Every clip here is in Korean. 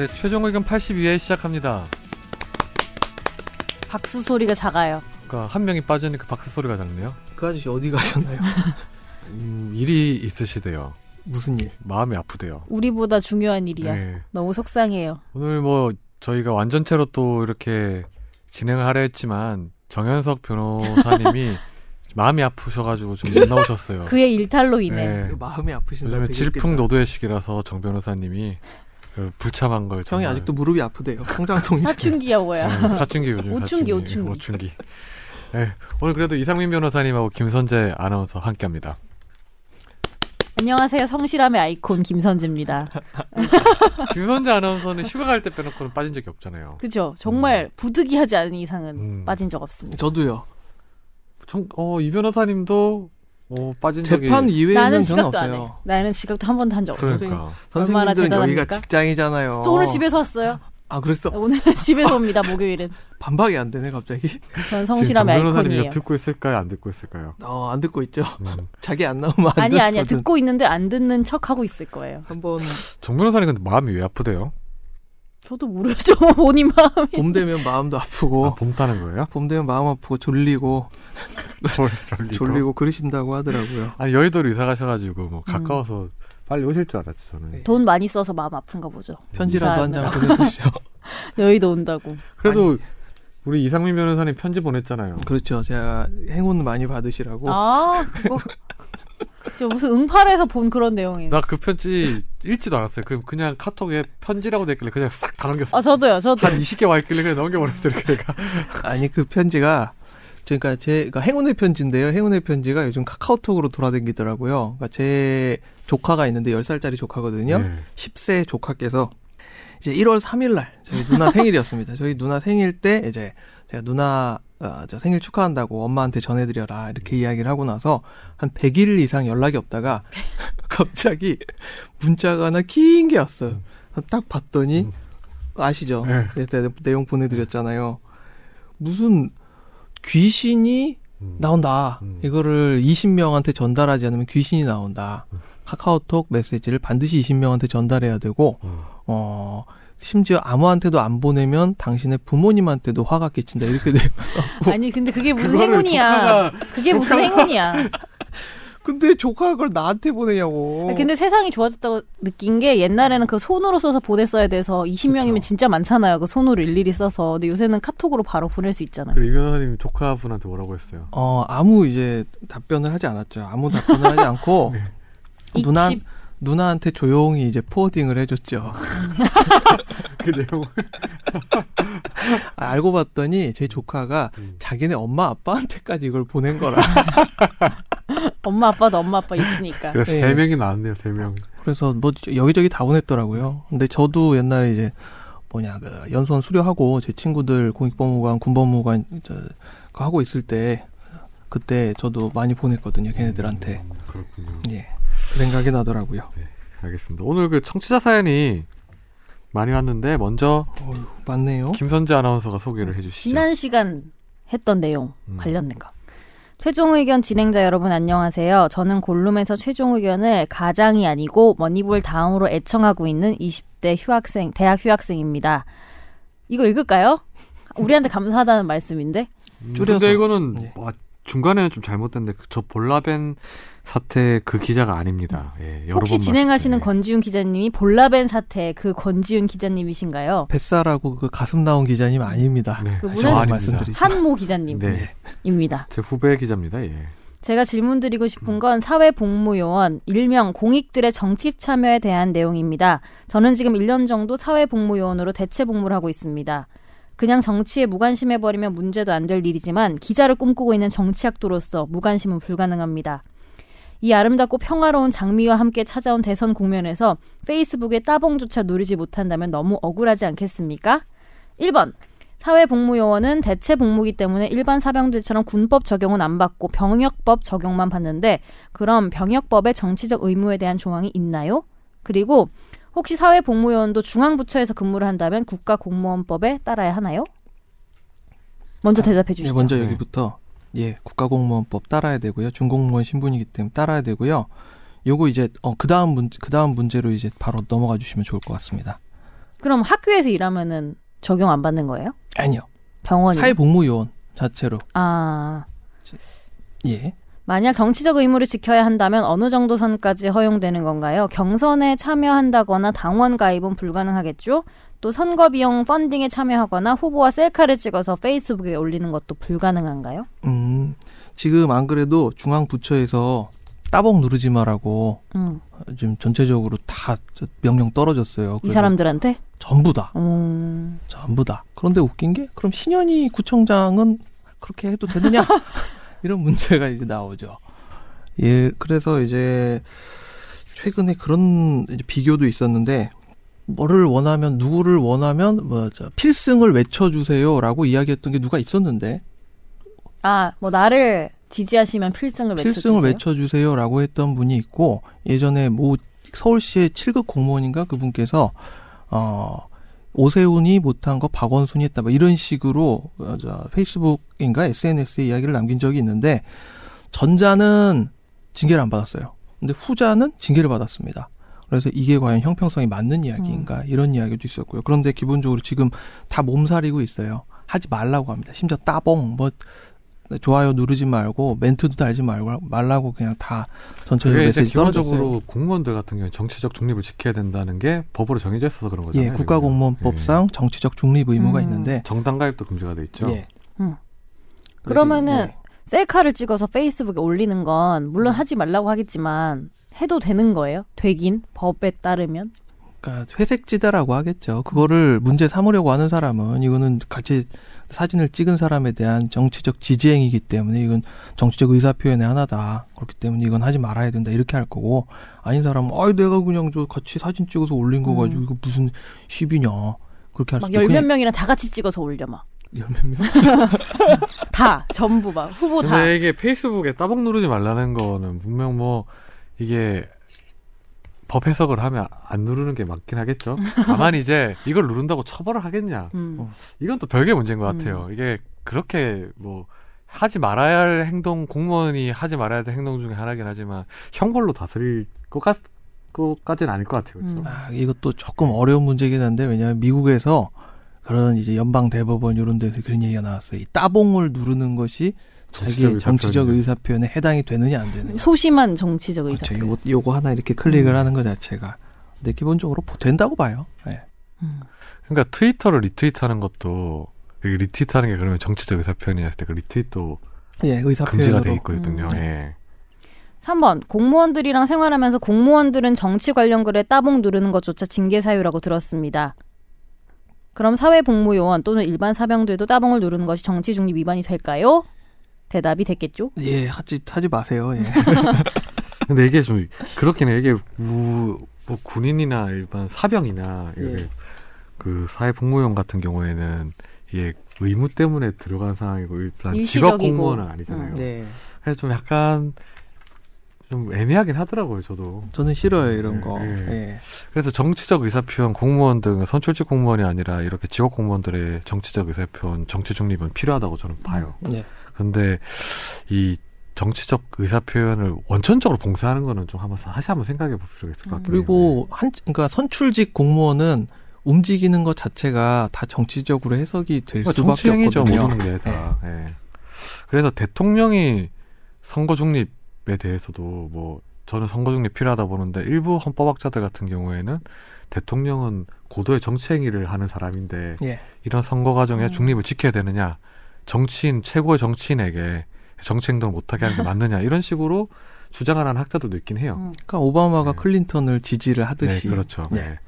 네, 최종 의견 82회 시작합니다. 박수 소리가 작아요. 그러니까 한 명이 빠지니까 박수 소리가 작네요. 그 아저씨 어디 가셨나요? 음, 일이 있으시대요. 무슨 일? 마음이 아프대요. 우리보다 중요한 일이야. 네. 너무 속상해요. 오늘 뭐 저희가 완전체로 또 이렇게 진행을 하려 했지만 정현석 변호사님이 마음이 아프셔가지고 좀 못 나오셨어요. 그의 일탈로 인해. 네. 마음이 아프신다. 요즘에 질풍노도의 시기라서 정 변호사님이 그 불참한 걸 형이 정말- 아직도 무릎이 아프대요. 성장통이. 사춘기야 뭐야. 네, 사춘기 요즘 오춘기, 사춘기, 오춘기. 오춘기. 네, 오늘 그래도 이상민 변호사님하고 김선재 아나운서 함께합니다. 안녕하세요. 성실함의 아이콘 김선재입니다. 김선재 아나운서는 휴가 갈 때 빼놓고는 빠진 적이 없잖아요. 그죠? 정말 부득이하지 않은 이상은 음. 빠진 적 없습니다. 저도요. 청, 어, 이 변호사님도 어, 빠진 적이 재판 이외에는 나는 저는 지각도 안 해. 없어요. 나는 지각도 한 번도 한 적 없어. 그러니까 선생님들은 여기가? 직장이잖아요. 저 오늘 집에서 왔어요. 아 그랬어? 오늘 집에서 옵니다. 목요일은. 반박이 안 되네 갑자기. 전 성실함의 아이콘이에요. 듣고 있을까요? 안 듣고 있을까요? 어안 듣고 있죠. 음. 자기 안 나오면 안 아니 아니야. 듣고 있는데 안 듣는 척 하고 있을 거예요. 한번 정 변호사님 근데 마음이 왜 아프대요? 저도 모르죠. 본인 마음이. 봄 되면 마음도 아프고 아, 봄 타는 거예요? 봄 되면 마음 아프고 졸리고 졸, 졸리고. 졸리고 그러신다고 하더라고요. 아니 여의도로 이사 가셔가지고 뭐 가까워서 빨리 오실 줄 알았지 저는. 네. 돈 많이 써서 마음 아픈가 보죠. 편지라도 한 장. 보내주시죠. 여의도 온다고. 그래도 우리 이상민 변호사님 편지 보냈잖아요. 그렇죠. 제가 행운 많이 받으시라고. 아, 그거. 저 무슨 응팔에서 본 그런 내용이에요. 나 그 편지 읽지도 않았어요. 그 그냥 카톡에 편지라고 돼 있길래 그냥 싹 다 넘겼어. 아, 저도요, 저도. 한 20개 와 있길래 그냥 넘겨버렸어 이렇게 내가. 아니 그 편지가 그러니까 제 그러니까 행운의 편지인데요. 행운의 편지가 요즘 카카오톡으로 돌아다니더라고요. 그러니까 제 조카가 있는데 10살짜리 조카거든요. 네. 10세 조카께서 이제 1월 3일 날 저희 누나 생일이었습니다. 저희 누나 생일 때 이제 제가 누나 어, 저 생일 축하한다고 엄마한테 전해드려라 이렇게 이야기를 하고 나서 한 100일 이상 연락이 없다가 갑자기 문자가 하나 긴 게 왔어요. 딱 봤더니 음. 아시죠? 네. 네, 내용 보내드렸잖아요. 무슨 귀신이 음. 나온다. 음. 이거를 20명한테 전달하지 않으면 귀신이 나온다. 음. 카카오톡 메시지를 반드시 20명한테 전달해야 되고, 음. 어, 심지어 아무한테도 안 보내면 당신의 부모님한테도 화가 끼친다. 이렇게 돼요. 아니, 근데 그게 무슨 행운이야. 조카가- 그게 무슨 조카가- 행운이야. 근데 조카가 그걸 나한테 보내냐고. 아, 근데 세상이 좋아졌다고 느낀 게 옛날에는 그 손으로 써서 보냈어야 돼서 20명이면 그쵸. 진짜 많잖아요. 그 손으로 일일이 써서. 근데 요새는 카톡으로 바로 보낼 수 있잖아요. 그리고 이 변호사님 조카분한테 뭐라고 했어요? 어, 아무 이제 답변을 하지 않았죠. 아무 답변을 하지 않고, 네. 누나, 익십- 누나한테 조용히 이제 포워딩을 해줬죠. 그 내용. 아, 알고 봤더니 제 조카가 음. 자기네 엄마 아빠한테까지 이걸 보낸 거라. 엄마 아빠도 엄마 아빠 있으니까. 그래서 네. 세 명이 나왔네요. 세 명. 그래서 뭐 여기저기 다 보냈더라고요. 근데 저도 옛날에 이제 뭐냐 그 연수원 수료하고 제 친구들 공익법무관, 군법무관 저 그거 하고 있을 때 그때 저도 많이 보냈거든요. 걔네들한테. 음, 그렇군요. 예. 그 생각이 나더라고요. 알겠습니다. 오늘 그 청취자 사연이 많이 왔는데 먼저 어휴, 맞네요. 김선재 아나운서가 소개를 해주시죠. 지난 시간 했던 내용 음. 관련된 거. 최종 의견 진행자 여러분 안녕하세요. 저는 골룸에서 최종 의견을 가장이 아니고 머니볼 다음으로 애청하고 있는 20대 휴학생, 대학 휴학생입니다. 이거 읽을까요? 우리한테 감사하다는 말씀인데. 음, 줄여서. 근데 이거는 네. 와, 중간에는 좀 잘못된데 그- 저 볼라벤 사태 그 기자가 아닙니다. 예, 여러 혹시 번 진행하시는 말씀드려요. 권지윤 기자님이 볼라벤 사태 그 권지윤 기자님이신가요? 뱃살하고 그 가슴 나온 기자님 아닙니다. 네, 그분은. 말씀드리죠. 한모 기자님입니다. 네, 제 후배 기자입니다. 예. 제가 질문 드리고 싶은 건 사회복무요원, 일명 공익들의 정치 참여에 대한 내용입니다. 저는 지금 1년 정도 사회복무요원으로 대체 복무를 하고 있습니다. 그냥 정치에 무관심해버리면 문제도 안 될 일이지만 기자를 꿈꾸고 있는 정치학도로서 무관심은 불가능합니다. 이 아름답고 평화로운 장미와 함께 찾아온 대선 국면에서 페이스북에 따봉조차 누리지 못한다면 너무 억울하지 않겠습니까? 1번. 사회복무요원은 대체 복무기 때문에 일반 사병들처럼 군법 적용은 안 받고 병역법 적용만 받는데 그럼 병역법에 정치적 의무에 대한 조항이 있나요? 그리고 혹시 사회복무요원도 중앙부처에서 근무를 한다면 국가공무원법에 따라야 하나요? 먼저 대답해 네, 주시죠. 먼저 네. 여기부터 예 국가공무원법 따라야 되고요. 중공무원 신분이기 때문에 따라야 되고요. 요거 이제 어 그 다음 문 그 다음 문제로 이제 바로 넘어가 주시면 좋을 것 같습니다. 그럼 학교에서 일하면은 적용 안 받는 거예요? 아니요. 병원이. 사회복무요원 자체로. 아. 예. 만약 정치적 의무를 지켜야 한다면 어느 정도 선까지 허용되는 건가요? 경선에 참여한다거나 당원 가입은 불가능하겠죠? 또 선거 비용 펀딩에 참여하거나 후보와 셀카를 찍어서 페이스북에 올리는 것도 불가능한가요? 음, 지금 안 그래도 중앙부처에서 따봉 누르지 마라고 음, 지금 전체적으로 다저 명령 떨어졌어요. 이 사람들한테? 전부 다. 음, 전부 다. 그런데 웃긴 게 그럼 신현희 구청장은 그렇게 해도 되느냐? 이런 문제가 이제 나오죠. 예, 그래서 이제 최근에 그런 이제 비교도 있었는데 뭐를 원하면 누구를 원하면 뭐저 필승을 외쳐주세요라고 이야기했던 게 누가 있었는데 아, 뭐 나를 지지하시면 필승을 외쳐주세요. 필승을 외쳐주세요라고 했던 분이 있고 예전에 모 서울시의 7급 공무원인가 그분께서 어 오세훈이 못한 거 박원순이 했다 뭐 이런 식으로 어, 저 페이스북인가 SNS에 이야기를 남긴 적이 있는데 전자는 징계를 안 받았어요. 근데 후자는 징계를 받았습니다. 그래서 이게 과연 형평성이 맞는 이야기인가 이런 이야기도 있었고요. 그런데 기본적으로 지금 다 몸살이고 있어요. 하지 말라고 합니다. 심지어 따봉 뭐 좋아요 누르지 말고 멘트도 달지 말고 말라고 그냥 다 전체적으로 메시지 떨어졌어요. 기본적으로 공무원들 같은 경우에 정치적 중립을 지켜야 된다는 게 법으로 정해져 있어서 그런 거잖아요. 예, 국가공무원법상 정치적 중립 의무가 음. 있는데 예. 정당 가입도 금지가 돼 있죠. 예. 음. 그러면은 예. 셀카를 찍어서 페이스북에 올리는 건 물론 하지 말라고 하겠지만 해도 되는 거예요? 되긴 법에 따르면. 그러니까 회색지대라고 하겠죠. 그거를 문제 삼으려고 하는 사람은 이거는 같이 사진을 찍은 사람에 대한 정치적 지지행위이기 때문에 이건 정치적 의사표현의 하나다. 그렇기 때문에 이건 하지 말아야 된다. 이렇게 할 거고 아닌 사람은 아이 내가 그냥 저 같이 사진 찍어서 올린 거 음. 가지고 이거 무슨 시비냐. 그렇게 할막 수도 열몇 그냥 명이랑 다 같이 찍어서 올려 막. 열몇 명. 다 전부 막 후보 다. 근데 이게 페이스북에 따봉 누르지 말라는 거는 분명 뭐 이게 법 해석을 하면 안 누르는 게 맞긴 하겠죠. 다만 이제 이걸 누른다고 처벌을 하겠냐. 음. 이건 또 별개 문제인 것 음. 같아요. 이게 그렇게 뭐 하지 말아야 할 행동 공무원이 하지 말아야 될 행동 중에 하나긴 하지만 형벌로 다스릴 것 같, 것까지는 아닐 것 같아요. 그렇죠? 음. 아, 이것도 조금 어려운 문제긴 한데 왜냐하면 미국에서 그런 이제 연방 대법원 이런 데서 그런 얘기가 나왔어요. 이 따봉을 누르는 것이 자기의 정치적 의사표현이냐. 의사 표현에 해당이 되느냐 안 되느냐. 소심한 정치적 그렇죠. 의사. 요거, 요거 하나 이렇게 클릭을 음. 하는 것 자체가. 근데 기본적으로 된다고 봐요. 예. 음. 그러니까 트위터를 리트윗하는 것도 리트윗하는 게 그러면 정치적 의사 표현이 했을 때 그 리트윗도 예, 금지가 의사표현으로. 돼 있거든요. 음. 예. 3번 공무원들이랑 생활하면서 공무원들은 정치 관련 글에 따봉 누르는 것조차 징계 사유라고 들었습니다. 그럼 사회복무요원 또는 일반 사병들도 따봉을 누르는 것이 정치 중립 위반이 될까요? 대답이 됐겠죠? 예, 하지 하지 마세요. 예. 근데 이게 좀 그렇긴 해요. 이게 우, 뭐 군인이나 일반 사병이나 이렇게 예. 그 사회 복무용 같은 경우에는 이게 의무 때문에 들어간 상황이고 일단 직업 일시적이고. 공무원은 아니잖아요. 음. 네. 그래서 좀 약간 좀 애매하긴 하더라고요. 저도. 저는 싫어요 이런 예, 거. 예. 예. 그래서 정치적 의사표현 공무원 등 선출직 공무원이 아니라 이렇게 직업 공무원들의 정치적 의사표현, 정치 중립은 필요하다고 저는 봐요. 예. 근데 이 정치적 의사 표현을 원천적으로 봉쇄하는 거는 좀 한번 다시 한번 생각해 볼 필요가 있을 것 같긴 해요. 그리고 한 그러니까 선출직 공무원은 움직이는 것 자체가 다 정치적으로 해석이 될 그러니까 수밖에 없거든요. 모든 게 다. 예. 그래서 대통령이 선거 중립에 대해서도 뭐 저는 선거 중립 필요하다 보는데 일부 헌법학자들 같은 경우에는 대통령은 고도의 정치 행위를 하는 사람인데 예. 이런 선거 과정에 음. 중립을 지켜야 되느냐 정치인 최고의 정치인에게 정치 행동을 못하게 하는 게 맞느냐 이런 식으로 주장하는 학자들도 있긴 해요. 음. 그러니까 오바마가 네. 클린턴을 지지를 하듯이 네, 그렇죠. 네. 네.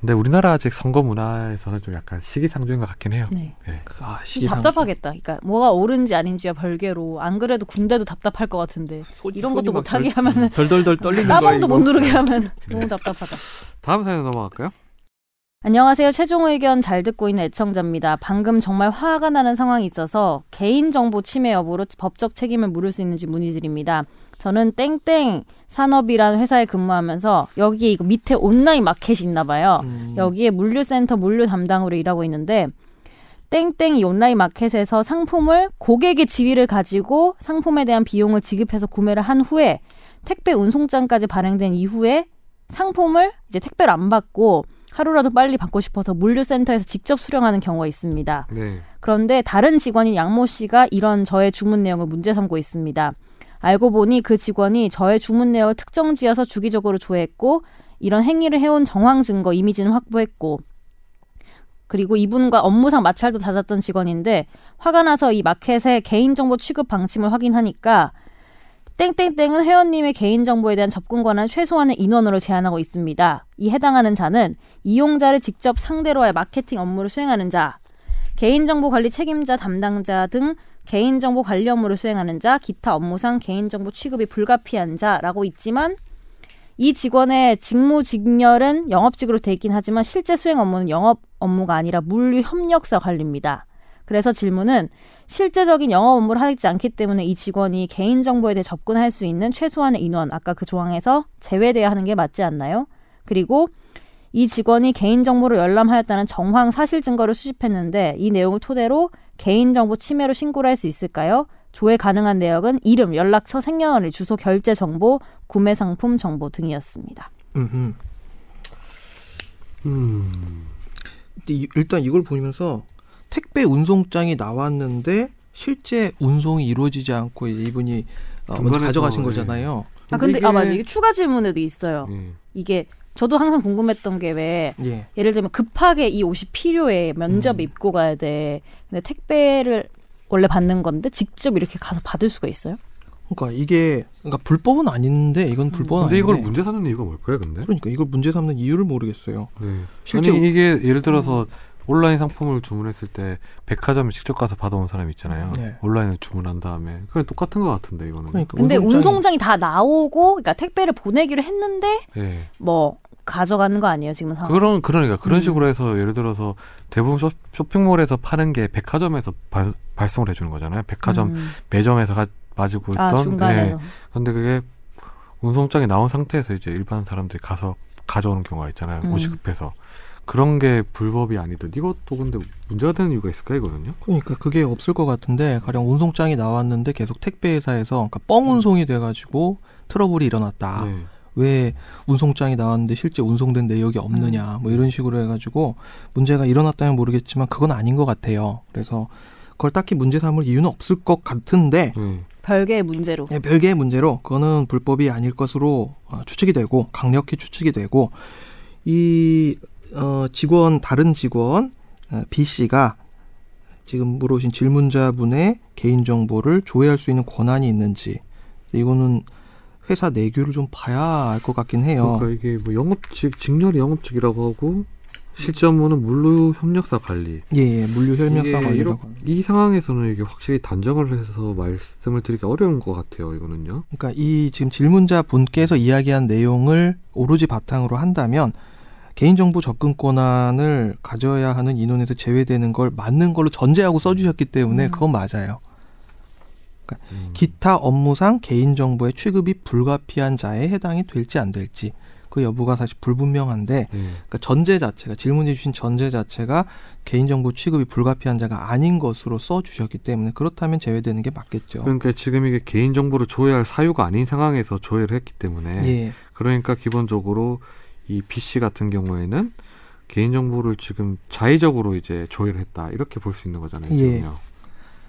근데 우리나라 아직 선거 문화에서는 좀 약간 시기상조인 것 같긴 해요. 네. 아, 좀 시기상 답답하겠다. 그러니까 뭐가 옳은지 아닌지와 별개로 안 그래도 군대도 답답할 것 같은데 손- 이런 것도 막 못하게 덜- 하면은 덜덜덜 떨리는 거예요. 따봉도 이거. 못 누르게 하면 너무 답답하다. 다음 사연 넘어갈까요? 안녕하세요. 최종 의견 잘 듣고 있는 애청자입니다. 방금 정말 화가 나는 상황이 있어서 개인정보 침해 여부로 법적 책임을 물을 수 있는지 문의드립니다. 저는 땡땡 산업이라는 회사에 근무하면서 여기에 이거 밑에 온라인 마켓이 있나 봐요. 음, 여기에 물류센터 물류 담당으로 일하고 있는데 땡땡 이 온라인 마켓에서 상품을 고객의 지위를 가지고 상품에 대한 비용을 지급해서 구매를 한 후에 택배 운송장까지 발행된 이후에 상품을 이제 택배를 안 받고 하루라도 빨리 받고 싶어서 물류센터에서 직접 수령하는 경우가 있습니다. 네. 그런데 다른 직원인 양모 씨가 이런 저의 주문 내용을 문제 삼고 있습니다. 알고 보니 그 직원이 저의 주문 내역을 특정 지어서 주기적으로 조회했고 이런 행위를 해온 정황 증거 이미지는 확보했고 그리고 이분과 업무상 마찰도 잦았던 직원인데 화가 나서 이 마켓의 개인정보 취급 방침을 확인하니까 땡땡땡은 회원님의 개인정보에 대한 접근 권한 최소한의 인원으로 제한하고 있습니다. 이 해당하는 자는 이용자를 직접 상대로 할 마케팅 업무를 수행하는 자, 개인정보 관리 책임자 담당자 등 개인정보 관리 업무를 수행하는 자, 기타 업무상 개인정보 취급이 불가피한 자라고 있지만 이 직원의 직무 직렬은 영업직으로 돼 있긴 하지만 실제 수행 업무는 영업 업무가 아니라 물류 협력사 관리입니다. 그래서 질문은 실제적인 영업 업무를 하지 않기 때문에 이 직원이 개인정보에 대해 접근할 수 있는 최소한의 인원, 아까 그 조항에서 제외돼야 하는 게 맞지 않나요? 그리고 이 직원이 개인정보를 열람하였다는 정황 사실 증거를 수집했는데 이 내용을 토대로 개인정보 침해로 신고를 할 수 있을까요? 조회 가능한 내역은 이름, 연락처, 생년월일, 주소, 결제 정보, 구매 상품 정보 등이었습니다. 음. 이- 일단 이걸 보면서 택배 운송장이 나왔는데 실제 운송이 이루어지지 않고 이제 이분이 어, 먼저 가져가신 예. 거잖아요. 아 근데 이게- 아 맞아 이게 추가 질문에도 있어요. 예. 이게 저도 항상 궁금했던 게왜 예. 예를 들면 급하게 이 옷이 필요해 면접 음. 에 입고 가야 돼. 근데 택배를 원래 받는 건데 직접 이렇게 가서 받을 수가 있어요? 그러니까 이게 그러니까 불법은 아닌데 이건 불법은 근데 이걸 아닌데 문제 삼는 이유가 뭘까요, 근데? 그러니까 이걸 문제 삼는 이유를 모르겠어요. 네. 실제 음. 아니 이게 예를 들어서 온라인 상품을 주문했을 때 백화점에 직접 가서 받아온 사람 있잖아요. 네. 온라인을 주문한 다음에 그게 똑같은 것 같은데 이거는. 그러니까 근데 운송장이- 운송장이 다 나오고 그러니까 택배를 보내기로 했는데 예. 뭐 가져가는 거 아니에요 지금 상황? 그런 그러니까 그런 음. 식으로 해서 예를 들어서 대부분 쇼, 쇼핑몰에서 파는 게 백화점에서 발, 발송을 해주는 거잖아요. 백화점 음. 매점에서 가, 가지고 있던. 아 중간에서 예. 근데 그게 운송장이 나온 상태에서 이제 일반 사람들이 가서 가져오는 경우가 있잖아요. 음. 옷이 급해서. 그런 게 불법이 아니든 이것도 근데 문제가 되는 이유가 있을까 이거는요? 그러니까 그게 없을 것 같은데 가령 운송장이 나왔는데 계속 택배 회사에서 그러니까 뻥 운송이 돼가지고 트러블이 일어났다. 네. 왜 운송장이 나왔는데 실제 운송된 내역이 없느냐 뭐 이런 식으로 해가지고 문제가 일어났다면 모르겠지만 그건 아닌 것 같아요. 그래서 그걸 딱히 문제 삼을 이유는 없을 것 같은데 네. 별개의 문제로. 예, 별개의 문제로 그거는 불법이 아닐 것으로 어, 추측이 되고 강력히 추측이 되고 이 어, 직원 다른 직원 어, B 씨가 지금 물어오신 질문자분의 개인 정보를 조회할 수 있는 권한이 있는지 이거는 회사 내규를 좀 봐야 알 것 같긴 해요. 그러니까 이게 뭐 영업직 직렬이 영업직이라고 하고 실제 업무는 물류 협력사 관리. 예, 예, 물류 이게 관리라고. 이 상황에서는 이게 확실히 단정을 해서 말씀을 드리기 어려운 것 같아요. 이거는요. 그러니까 이 지금 질문자 분께서 이야기한 내용을 오로지 바탕으로 한다면 개인정보 접근 권한을 가져야 하는 인원에서 제외되는 걸 맞는 걸로 전제하고 써주셨기 때문에 음. 그건 맞아요. 음. 기타 업무상 개인정보의 취급이 불가피한 자에 해당이 될지 안 될지 그 여부가 사실 불분명한데 네. 그러니까 전제 자체가 질문해 주신 전제 자체가 개인정보 취급이 불가피한 자가 아닌 것으로 써 주셨기 때문에 그렇다면 제외되는 게 맞겠죠. 그러니까 지금 이게 개인 정보를 조회할 사유가 아닌 상황에서 조회를 했기 때문에 예. 그러니까 기본적으로 이 B 씨 같은 경우에는 개인 정보를 지금 자의적으로 이제 조회를 했다 이렇게 볼 수 있는 거잖아요. 예.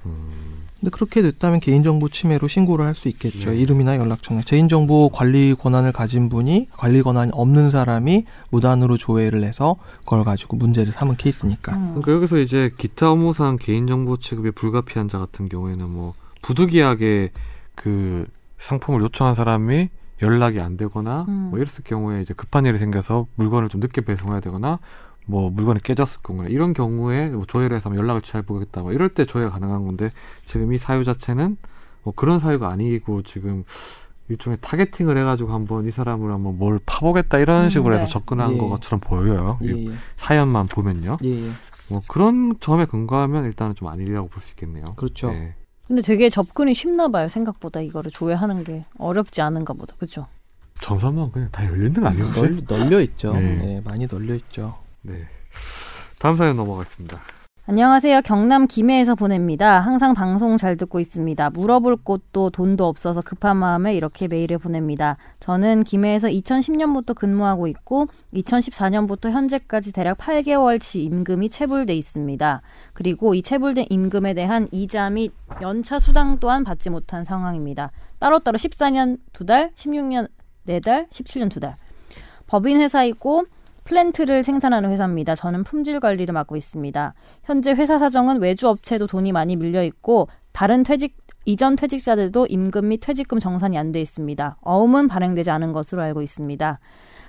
음, 근데 그렇게 됐다면 개인정보 침해로 신고를 할 수 있겠죠. 네. 이름이나 연락처나 개인정보 관리 권한을 가진 분이 관리 권한이 없는 사람이 무단으로 조회를 해서 그걸 가지고 문제를 삼은 케이스니까. 음. 그러니까 여기서 이제 기타 업무상 개인 정보 취급이 불가피한 자 같은 경우에는 뭐 부득이하게 그 상품을 요청한 사람이 연락이 안 되거나 음. 뭐 이랬을 경우에 이제 급한 일이 생겨서 물건을 좀 늦게 배송해야 되거나 뭐 물건이 깨졌을 경우나 이런 경우에 뭐 조회를 해서 연락을 취해 보겠다 뭐 이럴 때 조회가 가능한 건데 지금 이 사유 자체는 뭐 그런 사유가 아니고 지금 일종의 타겟팅을 해가지고 한번 이 사람을 한번 뭘 파보겠다 이런 음, 식으로 해서 네. 접근한 예. 것처럼 보여요. 이 예, 예. 사연만 보면요. 예, 예. 뭐 그런 점에 근거하면 일단은 좀 아니라고 볼 수 있겠네요. 그렇죠. 네. 근데 되게 접근이 쉽나 봐요 생각보다 이거를 조회하는 게 어렵지 않은가 보다 그죠? 전산망 그냥 다 열린 데는 아니에요. 혹시? 널, 널려 있죠. 네. 네, 많이 널려 있죠. 네. 다음 사연 넘어가겠습니다. 안녕하세요. 경남 김해에서 보냅니다. 항상 방송 잘 듣고 있습니다. 물어볼 곳도 돈도 없어서 급한 마음에 이렇게 메일을 보냅니다. 저는 김해에서 2010년부터 근무하고 있고 2014년부터 현재까지 대략 8개월치 임금이 체불돼 있습니다. 그리고 이 체불된 임금에 대한 이자 및 연차 수당 또한 받지 못한 상황입니다. 따로따로 14년 2달, 16년 4달, 17년 2달. 법인 회사이고 플랜트를 생산하는 회사입니다. 저는 품질 관리를 맡고 있습니다. 현재 회사 사정은 외주 업체도 돈이 많이 밀려 있고 다른 퇴직 이전 퇴직자들도 임금 및 퇴직금 정산이 안 돼 있습니다. 어음은 발행되지 않은 것으로 알고 있습니다.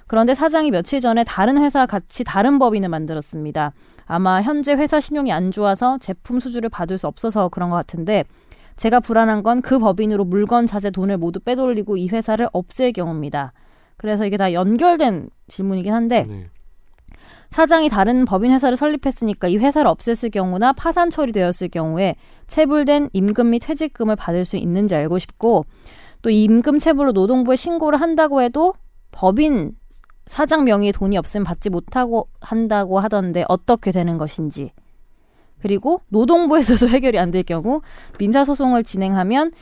그런데 사장이 며칠 전에 다른 회사 같이 다른 법인을 만들었습니다. 아마 현재 회사 신용이 안 좋아서 제품 수주를 받을 수 없어서 그런 것 같은데 제가 불안한 건 그 법인으로 물건 자재 돈을 모두 빼돌리고 이 회사를 없앨 경우입니다. 그래서 이게 다 연결된 질문이긴 한데 네. 사장이 다른 법인 회사를 설립했으니까 이 회사를 없앴을 경우나 파산 처리되었을 경우에 체불된 임금 및 퇴직금을 받을 수 있는지 알고 싶고 또 임금 체불로 노동부에 신고를 한다고 해도 법인 사장 명의의 돈이 없으면 받지 못하고 한다고 하던데 어떻게 되는 것인지 그리고 노동부에서도 해결이 안 될 경우 민사 소송을 진행하면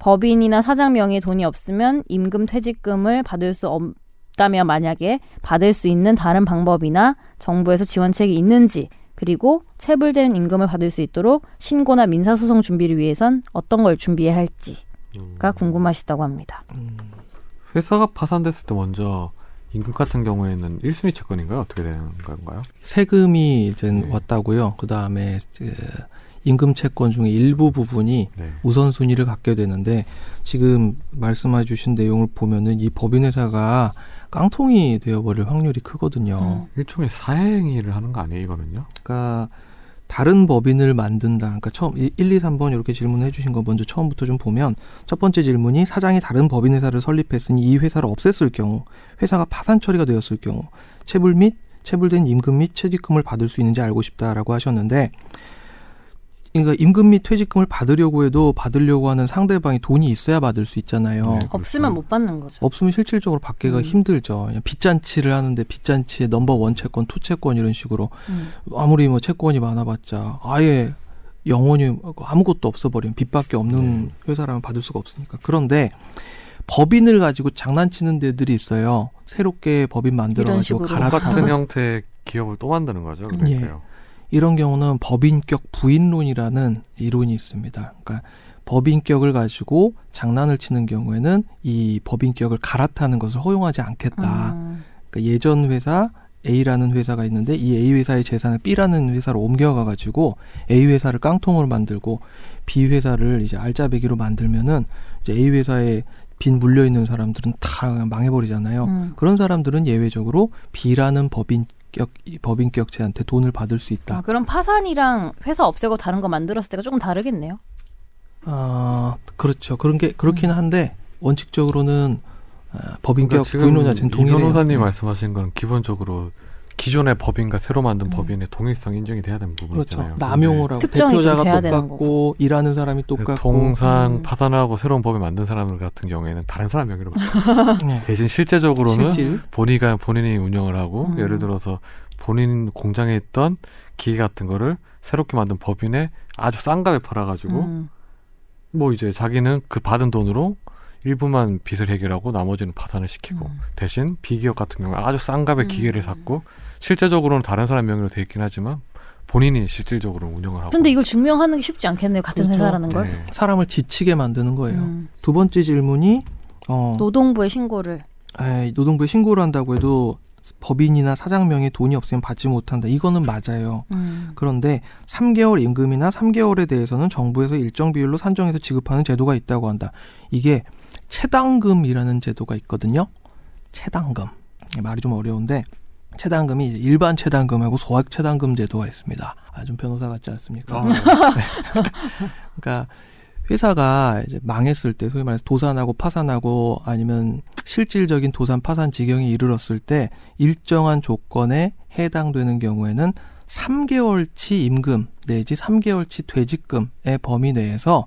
법인이나 사장 명의의 돈이 없으면 임금 퇴직금을 받을 수 없다면 만약에 받을 수 있는 다른 방법이나 정부에서 지원책이 있는지 그리고 체불되는 임금을 받을 수 있도록 신고나 민사소송 준비를 위해선 어떤 걸 준비해야 할지가 음. 궁금하시다고 합니다. 음, 회사가 파산됐을 때 먼저 임금 같은 경우에는 1순위 채권인가요? 어떻게 되는 건가요? 세금이 이제 네. 왔다고요. 그 다음에 임금 채권 중에 일부 부분이 네. 우선순위를 갖게 되는데 지금 말씀해 주신 내용을 보면은 이 법인 회사가 깡통이 되어버릴 확률이 크거든요. 음. 일종의 사행위를 하는 거 아니에요, 이거는요? 그러니까 다른 법인을 만든다. 그러니까 처음 1, 2, 3번 이렇게 질문해 주신 거 먼저 처음부터 좀 보면 첫 번째 질문이 사장이 다른 법인 회사를 설립했으니 이 회사를 없앴을 경우 회사가 파산 처리가 되었을 경우 체불 및 체불된 임금 및 퇴직금을 받을 수 있는지 알고 싶다라고 하셨는데 그러니까 임금 및 퇴직금을 받으려고 해도 받으려고 하는 상대방이 돈이 있어야 받을 수 있잖아요. 네. 없으면 못 받는 거죠. 없으면 실질적으로 받기가 음. 힘들죠. 그냥 빚잔치를 하는데 빚잔치에 number one 채권, two 채권 이런 식으로 음. 아무리 뭐 채권이 많아봤자 아예 영원히 아무것도 없어버리면 빚밖에 없는 네. 회사라면 받을 수가 없으니까. 그런데 법인을 가지고 장난치는 데들이 있어요. 새롭게 법인 만들어가지고. 갈아타고 똑같은 형태의 기업을 또 만드는 거죠. 그러니까요. 이런 경우는 법인격 부인론이라는 이론이 있습니다. 그러니까 법인격을 가지고 장난을 치는 경우에는 이 법인격을 갈아타는 것을 허용하지 않겠다. 음. 그러니까 예전 회사 A라는 회사가 있는데 이 A 회사의 재산을 B라는 회사로 옮겨가 가지고 A 회사를 깡통으로 만들고 B 회사를 이제 알짜배기로 만들면은 이제 A 회사에 빚 물려 있는 사람들은 다 망해버리잖아요. 음. 그런 사람들은 예외적으로 B라는 법인 격 법인격체한테 돈을 받을 수 아, 있다. 그럼 파산이랑 회사 없애고 다른 거 만들었을 때가 조금 다르겠네요. 아 그렇죠. 그런 게 그렇긴 한데 원칙적으로는 아, 법인격 그러니까 지금 자체는 이 동일해요. 변호사님 네. 말씀하신 거는 기본적으로 기존의 법인과 새로 만든 음. 법인의 동일성 인정이 돼야 되는 그렇죠. 부분이잖아요. 남용을 하고 대표자가 똑같고 일하는 사람이 똑같고 통상 음. 파산하고 새로운 법인 만든 사람들 같은 경우에는 다른 사람 명의로 네. 대신 실제적으로는 실질 본인이 본인이 운영을 하고 음. 예를 들어서 본인 공장에 있던 기계 같은 거를 새롭게 만든 법인에 아주 싼 값에 팔아가지고 음. 뭐 이제 자기는 그 받은 돈으로 일부만 빚을 해결하고 나머지는 파산을 시키고 음. 대신 비기업 같은 경우는 아주 싼 값에 음. 기계를 샀고 실제적으로는 다른 사람 명의로 돼 있긴 하지만 본인이 실질적으로 운영을 하고 근데 이걸 증명하는 게 쉽지 않겠네요. 같은 그렇죠. 회사라는 걸. 네. 사람을 지치게 만드는 거예요. 음. 두 번째 질문이 어, 노동부에 신고를. 에이, 노동부에 신고를 한다고 해도 법인이나 사장 명의 돈이 없으면 받지 못한다. 이거는 맞아요. 음. 그런데 3개월 임금이나 3개월에 대해서는 정부에서 일정 비율로 산정해서 지급하는 제도가 있다고 한다. 이게 체당금이라는 제도가 있거든요. 체당금. 말이 좀 어려운데 이제 일반 체당금하고 소액 체당금 제도가 있습니다. 아, 좀 변호사 같지 않습니까? 아, 그러니까 회사가 이제 망했을 때 소위 말해서 도산하고 파산하고 아니면 실질적인 도산 파산 지경에 이르렀을 때 일정한 조건에 해당되는 경우에는 3개월치 임금 내지 3개월치 퇴직금의 범위 내에서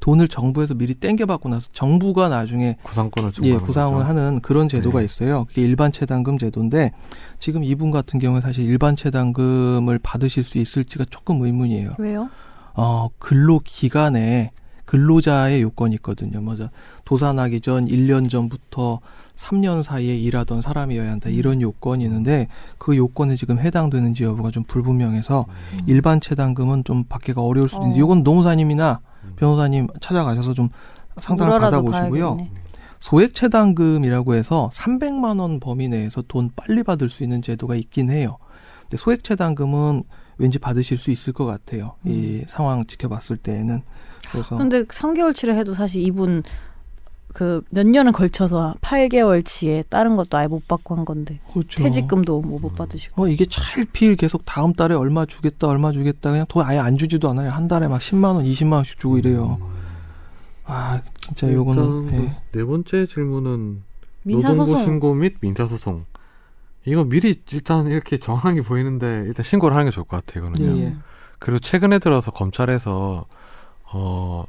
돈을 정부에서 미리 땡겨받고 나서 정부가 나중에 구상권을 좀 예, 구상을 거죠. 하는 그런 제도가 네. 있어요. 그게 일반 채당금 제도인데 지금 이분 같은 경우에 사실 일반 채당금을 받으실 수 있을지가 조금 의문이에요. 왜요? 어, 근로 기간에 근로자의 요건이 있거든요. 먼저 도산하기 전 1년 전부터 3년 사이에 일하던 사람이어야 한다. 이런 요건이 있는데 그 요건에 지금 해당되는지 여부가 좀 불분명해서 음. 일반 채당금은 좀 받기가 어려울 수도 있는데 어. 이건 노무사님이나 음. 변호사님 찾아가셔서 좀 상담을 받아보시고요. 봐야겠네. 소액 채당금이라고 해서 300만 원 범위 내에서 돈 빨리 받을 수 있는 제도가 있긴 해요. 근데 소액 채당금은 왠지 받으실 수 있을 것 같아요. 이 상황 지켜봤을 때에는 그래서 음. 근데 3개월치를 해도 사실 이분 그 몇 년을 걸쳐서 8개월치에 다른 것도 아예 못 받고 한 건데 그렇죠. 퇴직금도 뭐 못 받으시고 어 이게 찰필 계속 다음 달에 얼마 주겠다 얼마 주겠다 그냥 돈 아예 안 주지도 않아요. 한 달에 막 10만 원, 20만 원씩 주고 이래요. 아 진짜 요거는 일단 예. 뭐네 번째 질문은 민사소송 노동부 신고 및 민사소송. 이거 미리 일단 이렇게 정황이 보이는데 일단 신고를 하는 게 좋을 것 같아요. 이거는요. 예, 예. 그리고 최근에 들어서 검찰에서 어.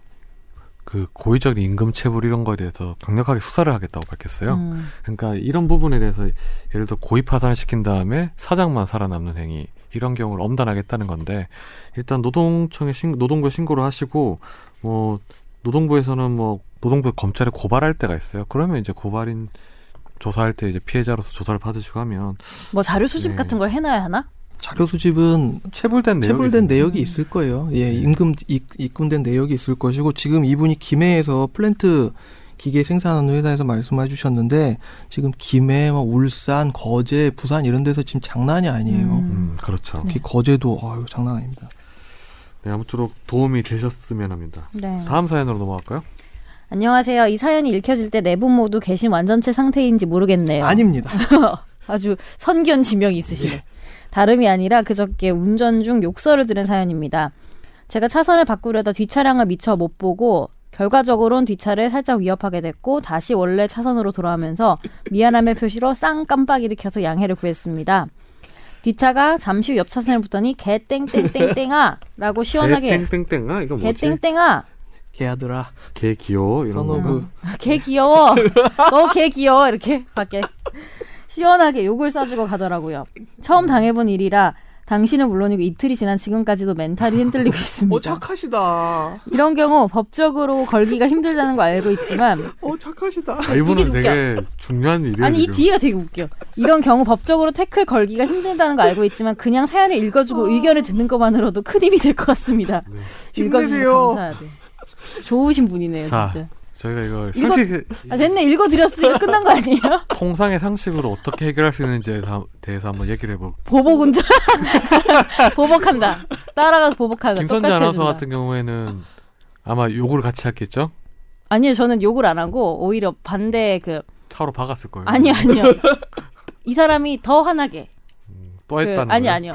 그 고의적 임금 체불 이런 거에 대해서 강력하게 수사를 하겠다고 밝혔어요. 음. 그러니까 이런 부분에 대해서 예를 들어 고의 파산을 시킨 다음에 사장만 살아남는 행위 이런 경우를 엄단하겠다는 건데 일단 노동청에 신 노동부에 신고를 하시고 뭐 노동부에서는 뭐 노동부 검찰에 고발할 때가 있어요. 그러면 이제 고발인 조사할 때 이제 피해자로서 조사를 받으시고 하면 뭐 자료 수집 네. 같은 걸 해놔야 하나? 자료 수집은 체불된 체불된. 내역이 있을 거예요. 예, 임금 입, 입금된 내역이 있을 것이고 지금 이분이 김해에서 플랜트 기계 생산하는 회사에서 말씀해 주셨는데 지금 김해, 뭐 울산, 거제, 부산 이런 데서 지금 장난이 아니에요. 음. 음, 그렇죠. 특히 거제도 어유 장난 아닙니다. 네, 아무쪼록 도움이 되셨으면 합니다. 네. 다음 사연으로 넘어갈까요? 안녕하세요. 이 사연이 읽혀질 때네분 모두 계신 완전체 상태인지 모르겠네요. 아닙니다. 아주 선견 지명이 있으시네. 다름이 아니라 그저께 운전 중 욕설을 들은 사연입니다. 제가 차선을 바꾸려다 뒷차량을 미처 못 보고 결과적으로는 뒷차를 살짝 위협하게 됐고 다시 원래 차선으로 돌아오면서 미안함의 표시로 쌍 깜빡이를 켜서 양해를 구했습니다. 뒷차가 잠시 후 옆 차선을 붙더니 개 땡땡땡땡아 라고 시원하게 땡땡땡 아 이거 개 뭐지? 땡땡아 개아들아, 개 귀여워 이런 거. 선호그. 개 귀여워. 너 개 귀여워. 이렇게 밖에 시원하게 욕을 써주고 가더라고요. 처음 당해본 일이라 당신은 물론이고 이틀이 지난 지금까지도 멘탈이 흔들리고 있습니다. 어 착하시다. 이런 경우 법적으로 걸기가 힘들다는 거 알고 있지만 어 착하시다. 아, 이분은 되게 중요한 일이에요. 아니 이 지금. 뒤가 되게 웃겨. 이런 경우 법적으로 태클 걸기가 힘들다는 거 알고 있지만 그냥 사연을 읽어주고 의견을 듣는 것만으로도 큰 힘이 될 것 같습니다. 네. 읽어주셔서. 감사하대. 좋으신 분이네요 자, 진짜. 저희가 이걸 읽어- 상식 아 됐네 읽어드렸으니까 끝난 거 아니에요? 통상의 상식으로 어떻게 해결할 수 있는지에 다- 대해서 한번 얘기를 해볼. 보복 운전 보복한다 따라가서 보복한다 김선재 아나운서. 같은 경우에는 아마 욕을 같이 했겠죠? 아니요 저는 욕을 안 하고 오히려 반대 그 차로 박았을 거예요. 아니 아니요 이 사람이 더 화나게 또 그, 했다는 아니 거예요? 아니요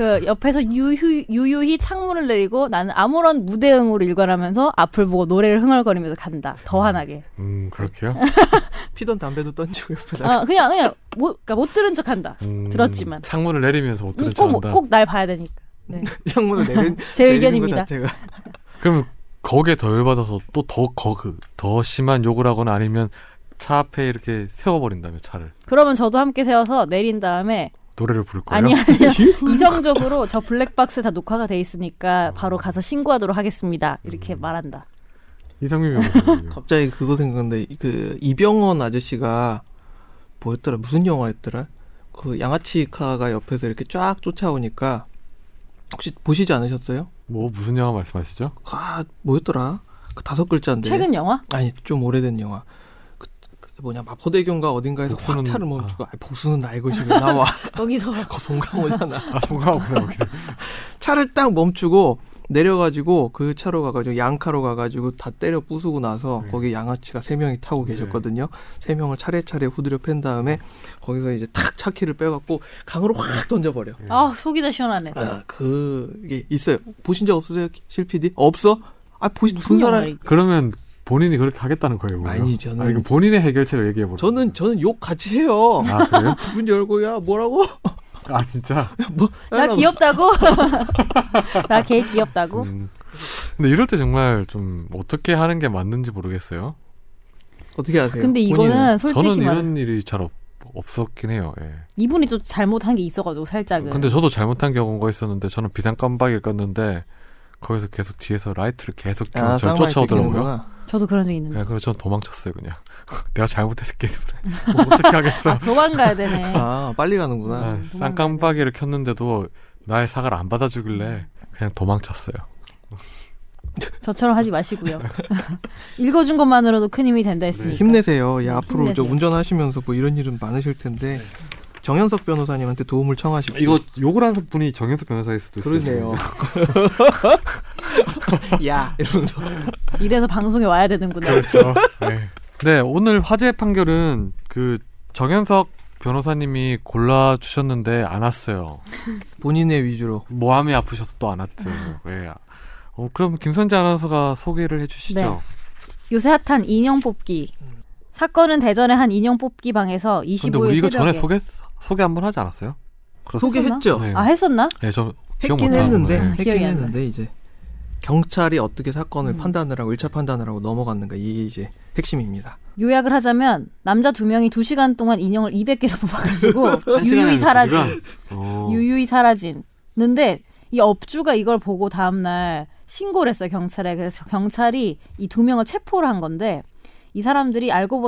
그 옆에서 유유, 유유히 창문을 내리고 나는 아무런 무대응으로 일관하면서 앞을 보고 노래를 흥얼거리면서 간다 더 화나게 음 그렇게요? 피던 담배도 던지고 옆에다. 아 그냥 그냥 못, 그러니까 못 들은 척 한다 음, 들었지만. 창문을 내리면서 못 들은 척한다. 꼭꼭 날 봐야 되니까 네. 창문을 내린 제 의견입니다. 그러면 거기에 더 열받아서 또더 그, 더 심한 욕을 하거나 아니면 차 앞에 이렇게 세워버린다며 차를 그러면 저도 함께 세워서 내린 다음에 노래를 부를 거예요. 아니 아니요. 이성적으로 저 블랙박스 다 녹화가 돼 있으니까 바로 가서 신고하도록 하겠습니다. 이렇게 말한다. 이상민 변호사님. 갑자기 그거 생각나는데 그 이병헌 아저씨가 뭐였더라? 무슨 영화였더라? 그 양아치카가 옆에서 이렇게 쫙 쫓아오니까 혹시 보시지 않으셨어요? 뭐 무슨 영화 말씀하시죠? 아 뭐였더라? 그 다섯 글자인데. 최근 영화? 아니 좀 오래된 영화 뭐냐 마포대교인가 어딘가에서 확 복수는- 차를 멈추고 아. 복수는 나 이것이 왜 나와 거기서 거 송강호잖아 아 송강호 나오기는. 차를 딱 멈추고 내려가지고 그 차로 가가지고 양카로 가가지고 다 때려 부수고 나서 네. 거기 양아치가 세 명이 타고 네. 계셨거든요. 세 명을 차례차례 후드려 팬 다음에 거기서 이제 탁 차키를 빼갖고 강으로 확 던져버려. 네. 아 속이 다 시원하네 아, 그게 있어요. 보신 적 없으세요, 실 PD? 없어? 아 무슨 본 사람? 그러면 본인이 그렇게 하겠다는 거예요. 그러면? 아니, 저는- 아니, 그 본인의 해결책을 얘기해 보세요. 저는 저는 욕 같이 해요. 아 그래요? 문 열고 야 뭐라고? 아 진짜. 뭐 나 귀엽다고 나걔 귀엽다고 음, 근데 이럴 때 정말 좀 어떻게 하는 게 맞는지 모르겠어요. 어떻게 하세요? 근데 본인은? 이거는 솔직히 저는 말 이런 일이 잘 없, 없었긴 해요. 예. 이분이 또 잘못한 게 있어가지고 살짝은. 근데 저도 잘못한 경우가 있었는데 저는 비상 깜빡이를 껐는데 거기서 계속 뒤에서 라이트를 계속 아, 저 쌍라이트 쫓아오더라고요. 저도 그런 적이 있는데. 네, 그래서 전 도망쳤어요 그냥. 내가 잘못했기 때문에 뭐 어떻게 하겠어. 아, 도망가야 되네. 아, 빨리 가는구나. 아, 음, 쌍깜빡이를 켰는데도 나의 사과를 안 받아주길래 그냥 도망쳤어요. 저처럼 하지 마시고요. 읽어준 것만으로도 큰 힘이 된다 했으니까. 힘내세요. 야, 앞으로 저 힘내세요. 운전하시면서 뭐 이런 일은 많으실 텐데 정현석 변호사님한테 도움을 청하십시오. 이거 욕을 하는 분이 정현석 변호사일 수도 있어요. 그러네요. 야, 이러면서 이래서 방송에 와야 되는구나. 그렇죠. 네. 네, 오늘 화재 판결은 그 정현석 변호사님이 골라 주셨는데 안 왔어요. 본인의 위주로. 모함이 아프셔서 또 안 왔죠. 왜? 어, 그럼 김선재 아나운서가 소개를 해주시죠. 네. 요새 핫한 인형 뽑기. 사건은 대전의 한 인형 뽑기 방에서 25일 근데 우리 이거 전에 새벽에 소개 소개 한번 하지 않았어요? 소개했죠. 네. 아 했었나? 네, 저 했긴 했는데. 기억이 했긴. 했는데 이제 경찰이 어떻게 사건을 음. 판단을 하고 1차 판단을 하고 넘어갔는가 이게 이제 핵심입니다. 요약을 하자면 남자 두 명이 두 시간 동안 인형을 200개를 뽑아가지고 유유히 두 사라진. 유유히 사라진는데 이 업주가 이걸 보고 다음 날 신고를 했어요 경찰에 그래서 경찰이 이 두 명을 체포를 한 건데 이 사람들이 알고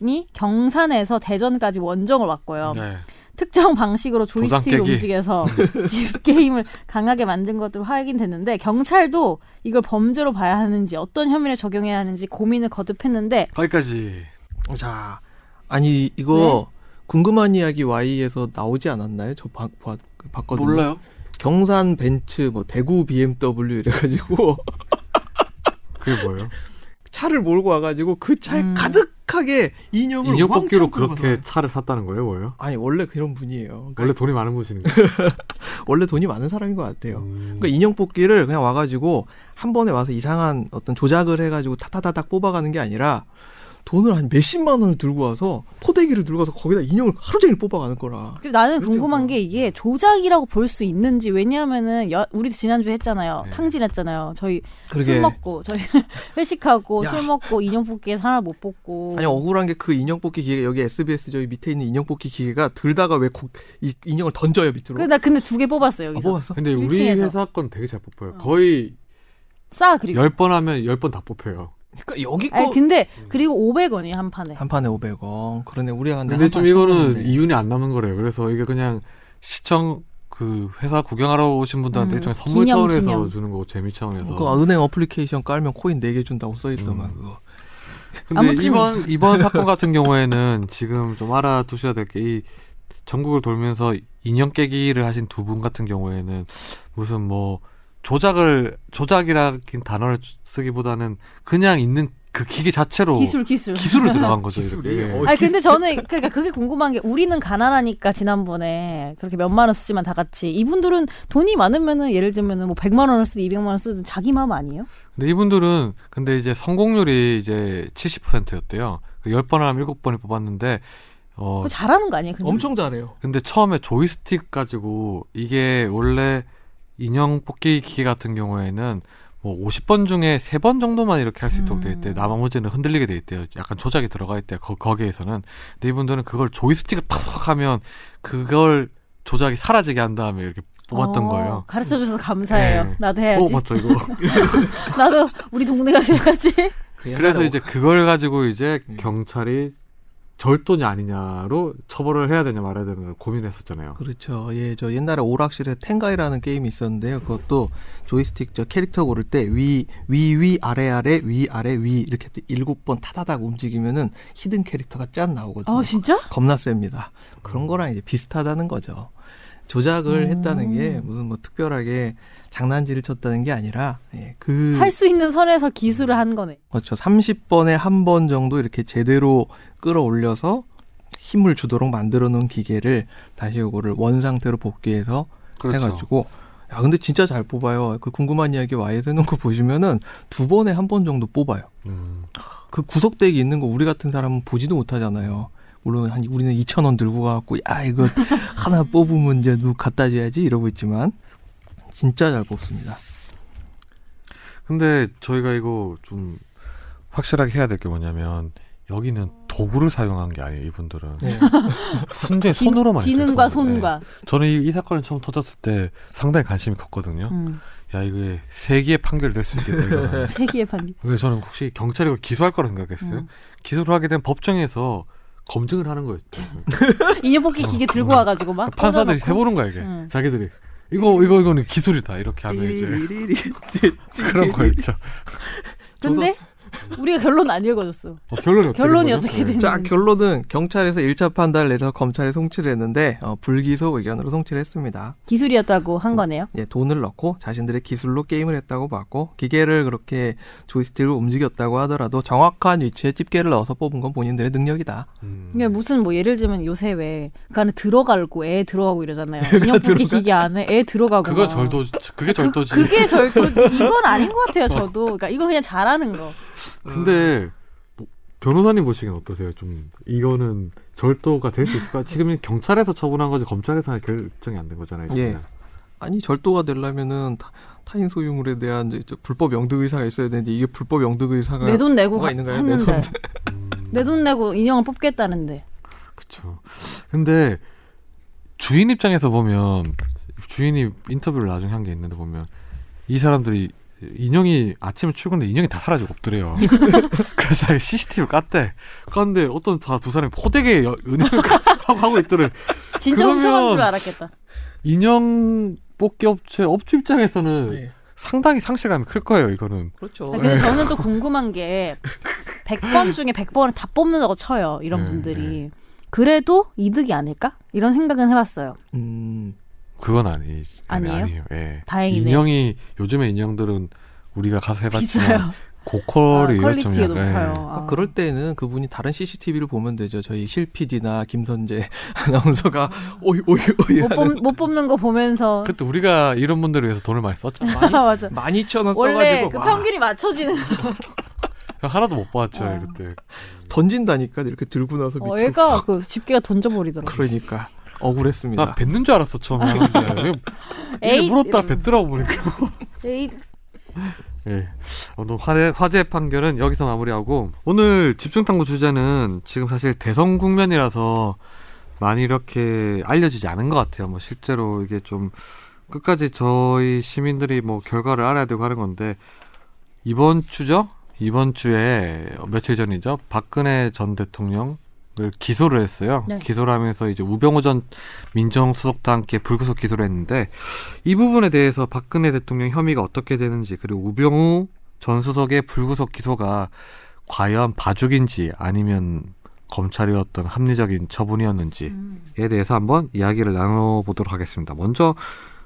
보니 경산에서 대전까지 원정을 왔고요 네. 특정 방식으로 조이스틱을. 움직여서 집 게임을 강하게 만든 것으로 확인됐는데 경찰도 이걸 범죄로 봐야 하는지 어떤 혐의를 적용해야 하는지 고민을 거듭했는데 거기까지. 자, 아니 이거 궁금한 이야기 Y에서 나오지 않았나요? 저 봐, 봐, 봤거든요. 몰라요. 경산 벤츠, 뭐 대구 BMW 이래가지고 그게 뭐예요? 차를 몰고 와가지고 그 차에 음. 가득 하게 인형을 인형 뽑기로 그렇게 가서- 차를 샀다는 거예요, 뭐예요? 아니 원래 그런 분이에요. 그러니까 원래 돈이 많은 분이니까. 원래 돈이 많은 사람인 것 같아요. 음. 그러니까 인형 뽑기를 그냥 와가지고 한 번에 와서 이상한 어떤 조작을 해가지고 타타타닥 뽑아가는 게 아니라 돈을 한 몇십만 원을 들고 와서 포대기를 들고 와서 거기다 인형을 하루 종일 뽑아가는 거라. 나는 궁금한. 게 이게 조작이라고 볼 수 있는지 왜냐하면은 여- 우리 지난주 에 했잖아요 네. 탕진했잖아요 저희 그러게. 술 먹고 저희 회식하고 야. 술 먹고 인형 뽑기에 사람 못 뽑고 아니 억울한 게 그 인형 뽑기 기계 여기 SBS 저기 밑에 있는 인형 뽑기 기계가 들다가 왜이 인형을 던져요 밑으로? 그, 나 근데 두 개 뽑았어요 아, 여기서 뽑았어? 근데 우리 1층에서. 회사 건 되게 잘 뽑혀요. 어. 거의 싸 그리고 열번 하면 열번다 뽑혀요. 그러니까 여기 거 아니 근데 그리고 500원이 한 판에 한 판에 500원. 그러네 우리가 근데, 근데 한좀 이거는 1000원인데. 이윤이 안 남는 거래요. 그래서 이게 그냥 시청 그 회사 구경하러 오신 분들한테 음, 일종의 선물 기념, 차원에서 기념. 주는 거고 재미 차원에서. 그 은행 어플리케이션 깔면 코인 4개 준다고 써 있더만 음. 그거. 근데 아무튼- 이번 이번 사건 같은 경우에는 지금 좀 알아두셔야 될 게 이 전국을 돌면서 인형 깨기를 하신 두 분 같은 경우에는 무슨 뭐 조작을 조작이라는 단어를 쓰기보다는 그냥 있는 그 기계 자체로 기술 기술 기술을 들어간 거죠. 기술이? 이렇게. 어, 아니 근데 저는 그러니까 그게 궁금한 게 우리는 가난하니까 지난번에 그렇게 몇만 원 쓰지만 다 같이 이분들은 돈이 많으면은 예를 들면은 뭐 100만 원을 쓰든 200만 원 쓰든 자기 마음 아니에요? 근데 이분들은 근데 이제 성공률이 이제 70%였대요. 그 10번 하면 7번이 뽑았는데 어 잘하는 거 아니에요? 그냥? 엄청 잘해요. 근데 처음에 조이스틱 가지고 이게 원래 인형 뽑기 기계 같은 경우에는 뭐 50번 중에 3번 정도만 이렇게 할 수 있도록 돼 있대. 음. 나머지는 흔들리게 돼 있대요. 약간 조작이 들어가 있대요. 거, 거기에서는. 근데 이분들은 그걸 조이스틱을 팍팍 하면 그걸 조작이 사라지게 한 다음에 이렇게 뽑았던 어, 거예요. 가르쳐 주셔서 감사해요. 네. 나도 어, 해야지. 맞죠, 이거. 나도 우리 동네 가서 해야지. 그래서 이제 그걸 가지고 이제 음. 경찰이 절도냐 아니냐로 처벌을 해야 되냐 말아야 되냐 고민했었잖아요. 그렇죠. 예, 저 옛날에 오락실에 텐가이라는 게임이 있었는데요. 그것도 조이스틱 저 캐릭터 고를 때 위, 위, 위, 아래, 아래, 위, 아래, 위 이렇게 일곱 번 타다닥 움직이면은 hidden 캐릭터가 짠 나오거든요. 어 진짜? 겁나 셉니다. 그런 거랑 이제 비슷하다는 거죠. 조작을 음. 했다는 게 무슨 뭐 특별하게 장난질을 쳤다는 게 아니라 예, 그할 수 있는 선에서 기술을 한 거네. 그렇죠. 30번에 한 번 정도 이렇게 제대로 끌어올려서 힘을 주도록 만들어 놓은 기계를 다시 요거를 원 상태로 복귀해서 그렇죠. 해가지고 야 근데 진짜 잘 뽑아요. 그 궁금한 이야기 와이에서 해놓은 거 보시면은 두 번에 한 번 정도 뽑아요. 음. 그 구석대기 있는 거 우리 같은 사람은 보지도 못하잖아요. 물론 한 우리는 2천 원 들고 가갖고 야 이거 하나 뽑으면 이제 누 갖다 줘야지 이러고 있지만 진짜 잘 뽑습니다. 근데 저희가 이거 좀 확실하게 해야 될 게 뭐냐면 여기는 도구를 사용한 게 아니에요. 이분들은 네. 순전히 지- 손으로만 지능과 손으로. 손과. 네. 저는 이, 이 사건이 처음 터졌을 때 상당히 관심이 컸거든요. 음. 야 이게 세기의 판결이 될 수 있겠다. 세기의 판결. 그래서 저는 혹시 경찰이 기소할 거라 생각했어요. 음. 기소를 하게 되면 법정에서 검증을 하는 거였죠. 인형 뽑기 기계 들고 와가지고 막 판사들이 꽂아놓고. 해보는 거야 이게. 음. 자기들이 이거 이거 이거는 기술이다 이렇게 하면 이제. 그런 거였죠. 근데 우리가 결론 안 읽어줬어. 어, 결론이 어떻게 결론이? 어떻게 네. 되는- 자 결론은 경찰에서 1차 판단을 내려서 검찰에 송치를 했는데 어, 불기소 의견으로 송치를 했습니다. 기술이었다고 한 거네요. 예, 돈을 넣고 자신들의 기술로 게임을 했다고 봤고 기계를 그렇게 조이스틱으로 움직였다고 하더라도 정확한 위치에 집게를 넣어서 뽑은 건 본인들의 능력이다. 음. 그러니까 무슨 뭐 예를 들면 요새 왜 그 안에 들어가고 애 들어가고 이러잖아요. 인형 뽑기 기계 안에 애 들어가고. 그거 막. 절도 그게 절도지. 그, 게 절도지. 이건 아닌 것 같아요. 저도. 그러니까 이거 그냥 잘하는 거. 근데 뭐, 변호사님 보시기엔 어떠세요? 좀 이거는 절도가 될 수 있을까? 지금 경찰에서 처분한 거지 검찰에서 결정이 안 된 거잖아요. 예. 아니 절도가 되려면은 타, 타인 소유물에 대한 이제 저 불법 영득 의사가 있어야 되는데 이게 불법 영득 의사가 내 돈 내고 가- 있는가요? 내 샀는데. 음, 내돈 내고 인형을 뽑겠다는데. 그쵸. 근데 주인 입장에서 보면 주인이 인터뷰를 나중에 한 게 있는데 보면 이 사람들이 인형이 아침에 출근했는데 인형이 다 사라지고 없더래요. 그래서 자기가 CCTV를 깠대. 깠는데 어떤 다 두 사람이 포대게 여- 은행을 하고 하고 있더래. 진짜 훔쳐간 줄 알았겠다. 인형 뽑기 업체 업주 입장에서는 네. 상당히 상실감이 클 거예요. 이거는. 그렇죠. 아, 근데 저는 또 궁금한 게 100번 중에 100번을 다 뽑는다고 쳐요. 이런 네, 분들이. 그래도 이득이 아닐까? 이런 생각은 해봤어요. 음, 그건 아니, 아니 아니에요? 아니에요. 예. 다행이네. 인형이 요즘에 인형들은 우리가 가서 해봤지만 비싸요. 아, 고퀄이에요. quality가 좀 약간, 높아요. 예. 아. 그럴 때는 그분이 다른 CCTV를 보면 되죠. 저희 실 PD나 김선재 아나운서가 오이 오이 오이 못, 뽑, 못 뽑는 거 보면서. 그때 우리가 이런 분들을 위해서 돈을 많이 썼잖아. 맞아. 만 이천 원 원래 써가지고 그 와, 평균이 맞춰지는 하나도 못 봤죠 아. 그때. 던진다니까 이렇게 들고 나서 밑으로 어, 애가 그 집게가 던져버리더라고. 그러니까 억울했습니다. 나 뱉는 줄 알았어 처음에. 근데 에이, 물었다 뱉더라고 보니까. 에이, 예. 오늘 화재, 화재 판결은 여기서 마무리하고 오늘 집중 탐구 주제는 지금 사실 대선 국면이라서 많이 이렇게 알려지지 않은 것 같아요. 뭐 실제로 이게 좀 끝까지 저희 시민들이 뭐 결과를 알아야 되고 하는 건데 이번 주죠? 이번 주에 며칠 전이죠? 박근혜 전 대통령을 기소를 했어요. 네. 기소를 하면서 이제 우병우 전 민정수석과 함께 불구속 기소를 했는데 이 부분에 대해서 박근혜 대통령 혐의가 어떻게 되는지 그리고 우병우 전 수석의 불구속 기소가 과연 봐주기인지 아니면 검찰이 어떤 합리적인 처분이었는지에 음. 대해서 한번 이야기를 나눠보도록 하겠습니다. 먼저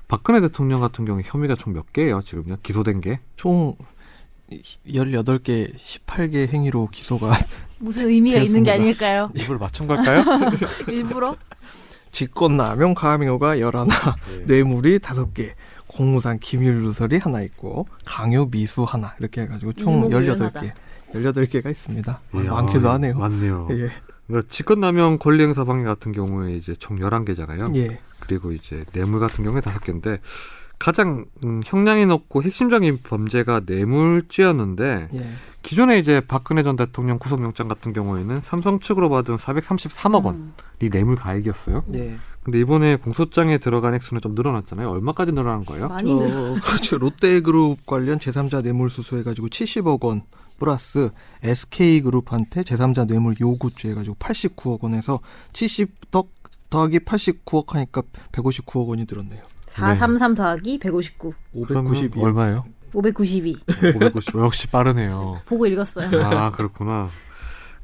박근혜 대통령 같은 경우에 혐의가 총 몇 개예요? 지금요? 기소된 게? 총 18개, 18개 행위로 기소가 무슨 의미가 있는 게 되었습니다. 아닐까요? 입을 맞춘 걸까요? 일부러? 직권 남용 가명호가 11, 뇌물이 5개, 공무상 기밀 누설이 하나 있고 강요 미수 하나 이렇게 해가지고 총 일목요연하다. 18개, 18개가 있습니다. 예, 많기도 아, 하네요. 많네요. 예. 그러니까 직권 남용 권리행사 방해 같은 경우에 이제 총 11개잖아요. 예. 그리고 이제 뇌물 같은 경우에 다섯 개인데 가장 음, 형량이 높고 핵심적인 범죄가 뇌물죄였는데 예. 기존에 이제 박근혜 전 대통령 구속영장 같은 경우에는 삼성 측으로 받은 433억 원이 음. 뇌물 가액이었어요. 예. 근데 이번에 공소장에 들어간 액수는 좀 늘어났잖아요. 얼마까지 늘어난 거예요? 많이 늘 저, 그렇죠. 롯데그룹 관련 제3자 뇌물 수수해가지고 70억 원 플러스 SK그룹한테 제3자 뇌물 요구죄 해가지고 89억 원에서 70 더, 더하기 89억 하니까 159억 원이 늘었네요. 433 더하기 159. 그러면 592. 얼마예요? 592. 550. 역시 빠르네요. 보고 읽었어요. 아 그렇구나.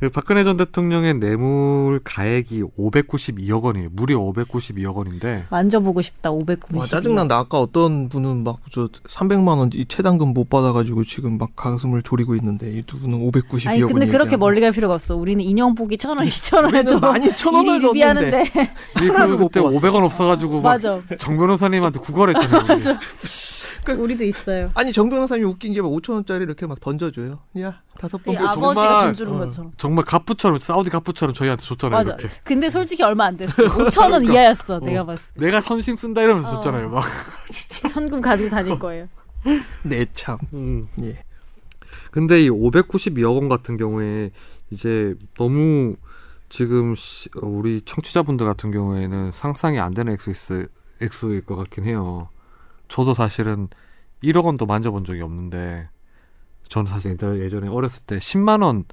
그 박근혜 전 대통령의 뇌물 가액이 592억 원이에요. 무려 592억 원인데 만져보고 싶다. 592. 와 짜증난다. 아까 어떤 분은 막 저 300만 원 이 최단금 못 받아가지고 지금 막 가슴을 졸이고 있는데 이 두 분은 592억 원. 아니 근데 그렇게 얘기하고. 멀리 갈 필요가 없어. 우리는 인형 보기 천 원, 이천 원 해도 우리는 많이 천 원을 하나를 그못 그때 뽑았어. 500원 없어가지고 막 맞아. 정 변호사님한테 구걸했잖아요. 우리. 우리도 있어요. 아니 정 변호사님이 웃긴 게 막 5천 원짜리 이렇게 막 던져줘요. 야 다섯 번이뭐 아버지가 정말, 돈 주는 어. 것처럼. 정말 가프처럼 사우디 가프처럼 저희한테 줬잖아요. 맞아. 이렇게. 근데 솔직히 얼마 안 됐어. 5천 원 이하였어. 내가 봤을 때. 내가 선심 쓴다 이러면서 어. 줬잖아요. 막 현금 가지고 다닐 거예요. 네, 참. 음. 예. 근데 이 592억 원 같은 경우에 이제 너무 지금 시- 어, 우리 청취자분들 같은 경우에는 상상이 안 되는 액수 액수일 것 같긴 해요. 저도 사실은 1억 원도 만져본 적이 없는데 저는 사실 예전에- 어렸을 때 10만 원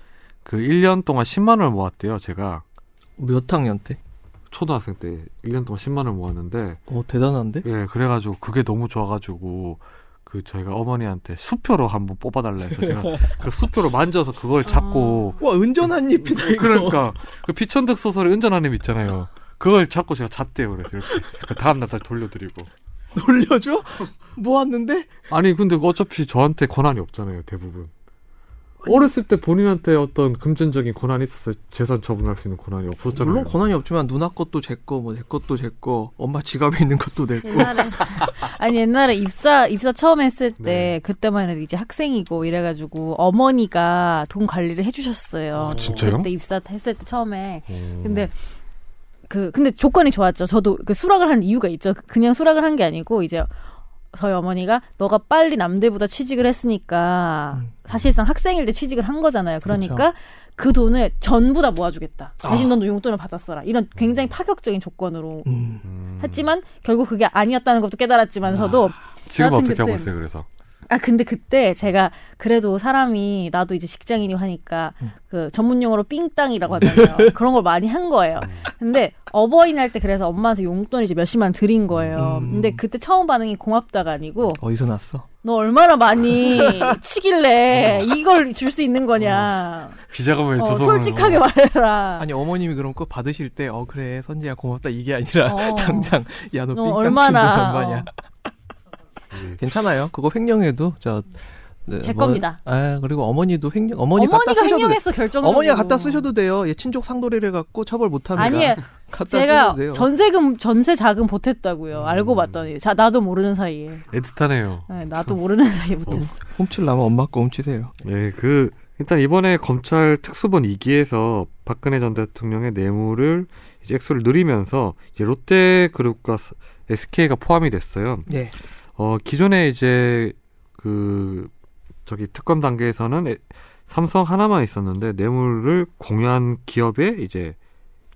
그 1년 동안 10만 원을 모았대요. 제가 몇 학년 때? 초등학생 때 1년 동안 10만 원을 모았는데 어, 대단한데? 예, 그래 가지고 그게 너무 좋아 가지고 그 저희가 어머니한테 수표로 한번 뽑아달라 해서 제가 그 수표로 만져서 그걸 잡고 와, 은전 한 잎이다, 이거. 그러니까 그 피천득 소설의 은전하님 있잖아요. 그걸 잡고 제가 잤대요. 그래서 이렇게 그 다음날 다시 돌려드리고. 놀려줘? 모았는데? 아니 근데 어차피 저한테 권한이 없잖아요. 대부분. 어렸을 때 본인한테 어떤 금전적인 권한이 있었어요. 재산 처분할 수 있는 권한이 없었잖아요. 물론 권한이 없지만 누나 것도 제 거, 뭐제 것도 제 거, 엄마 지갑에 있는 것도 내 거. 옛날에 아니 옛날에 입사 입사 처음 했을 때 네. 그때만 해도 이제 학생이고 이래가지고 어머니가 돈 관리를 해주셨어요. 아, 진짜요? 그때 입사 했을 때 처음에 음. 근데 그 근데 조건이 좋았죠. 저도 그 수락을 한 이유가 있죠. 그냥 수락을 한 게 아니고 이제 저희 어머니가 너가 빨리 남들보다 취직을 했으니까 음. 사실상 학생일 때 취직을 한 거잖아요. 그러니까 그 돈을 전부 다 모아주겠다. 대신 아. 넌 용돈을 받았어라. 이런 굉장히 파격적인 조건으로 음. 음. 했지만 결국 그게 아니었다는 것도 깨달았지만서도 지금 나 같은 어떻게 하고 있어요? 그래서 아 근데 그때 제가 그래도 사람이 나도 이제 직장인이고 하니까 음. 그 전문 용어로 삥땅이라고 하잖아요. 그런 걸 많이 한 거예요. 근데 어버이날 때 그래서 엄마한테 용돈 이제 몇십만 원 드린 거예요. 음. 근데 그때 처음 반응이 고맙다가 아니고 어디서 났어? 너 얼마나 많이 치길래 이걸 줄 수 있는 거냐. 비자금을 어, 줘서 솔직하게 말해라. 아니 어머님이 그럼 그거 받으실 때 어 그래 선지야 고맙다 이게 아니라 어. 당장 야너 너 삥땅 얼마나, 얼마냐 예. 괜찮아요 그거 횡령해도 저 네, 제 뭐- 겁니다. 아 그리고 어머니도 횡령 어머니 어머니가 갖다 쓰셔도 돼. 횡령했어 결정적으로. 어머니가 갖다 쓰셔도 돼요 얘 친족 상도례를 갖고 처벌 못합니다 아니에요. 갖다 제가 쓰셔도 돼요 전세금 전세 자금 보탰다고요. 알고 음. 봤더니 자 나도 모르는 사이에. 애틋하네요. 네, 나도 모르는 사이에 못했어. 훔칠라면 엄마 거 훔치세요 예, 그 일단 이번에 검찰 특수본 2기에서 박근혜 전 대통령의 뇌물을 이제 액수를 늘리면서 이제 롯데그룹과 스- SK가 포함이 됐어요. 예 어 기존에 이제 그 저기 특검 단계에서는 에- 삼성 하나만 있었는데 뇌물을 공유한 기업에 이제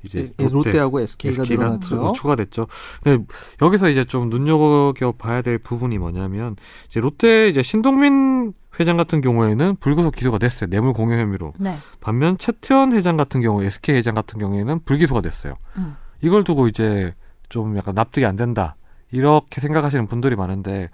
이제 예, 롯데 하고 SK가 SK가 늘어났죠 추가됐죠. 근데 여기서 이제 좀 눈여겨 봐야 될 부분이 뭐냐면 이제 롯데 이제 신동민 회장 같은 경우에는 불구속 기소가 됐어요. 뇌물 공유 혐의로. 네. 반면 최태원 회장 같은 경우, SK 회장 같은 경우에는 불기소가 됐어요. 음. 이걸 두고 이제 좀 약간 납득이 안 된다. 이렇게 생각하시는 분들이 많은데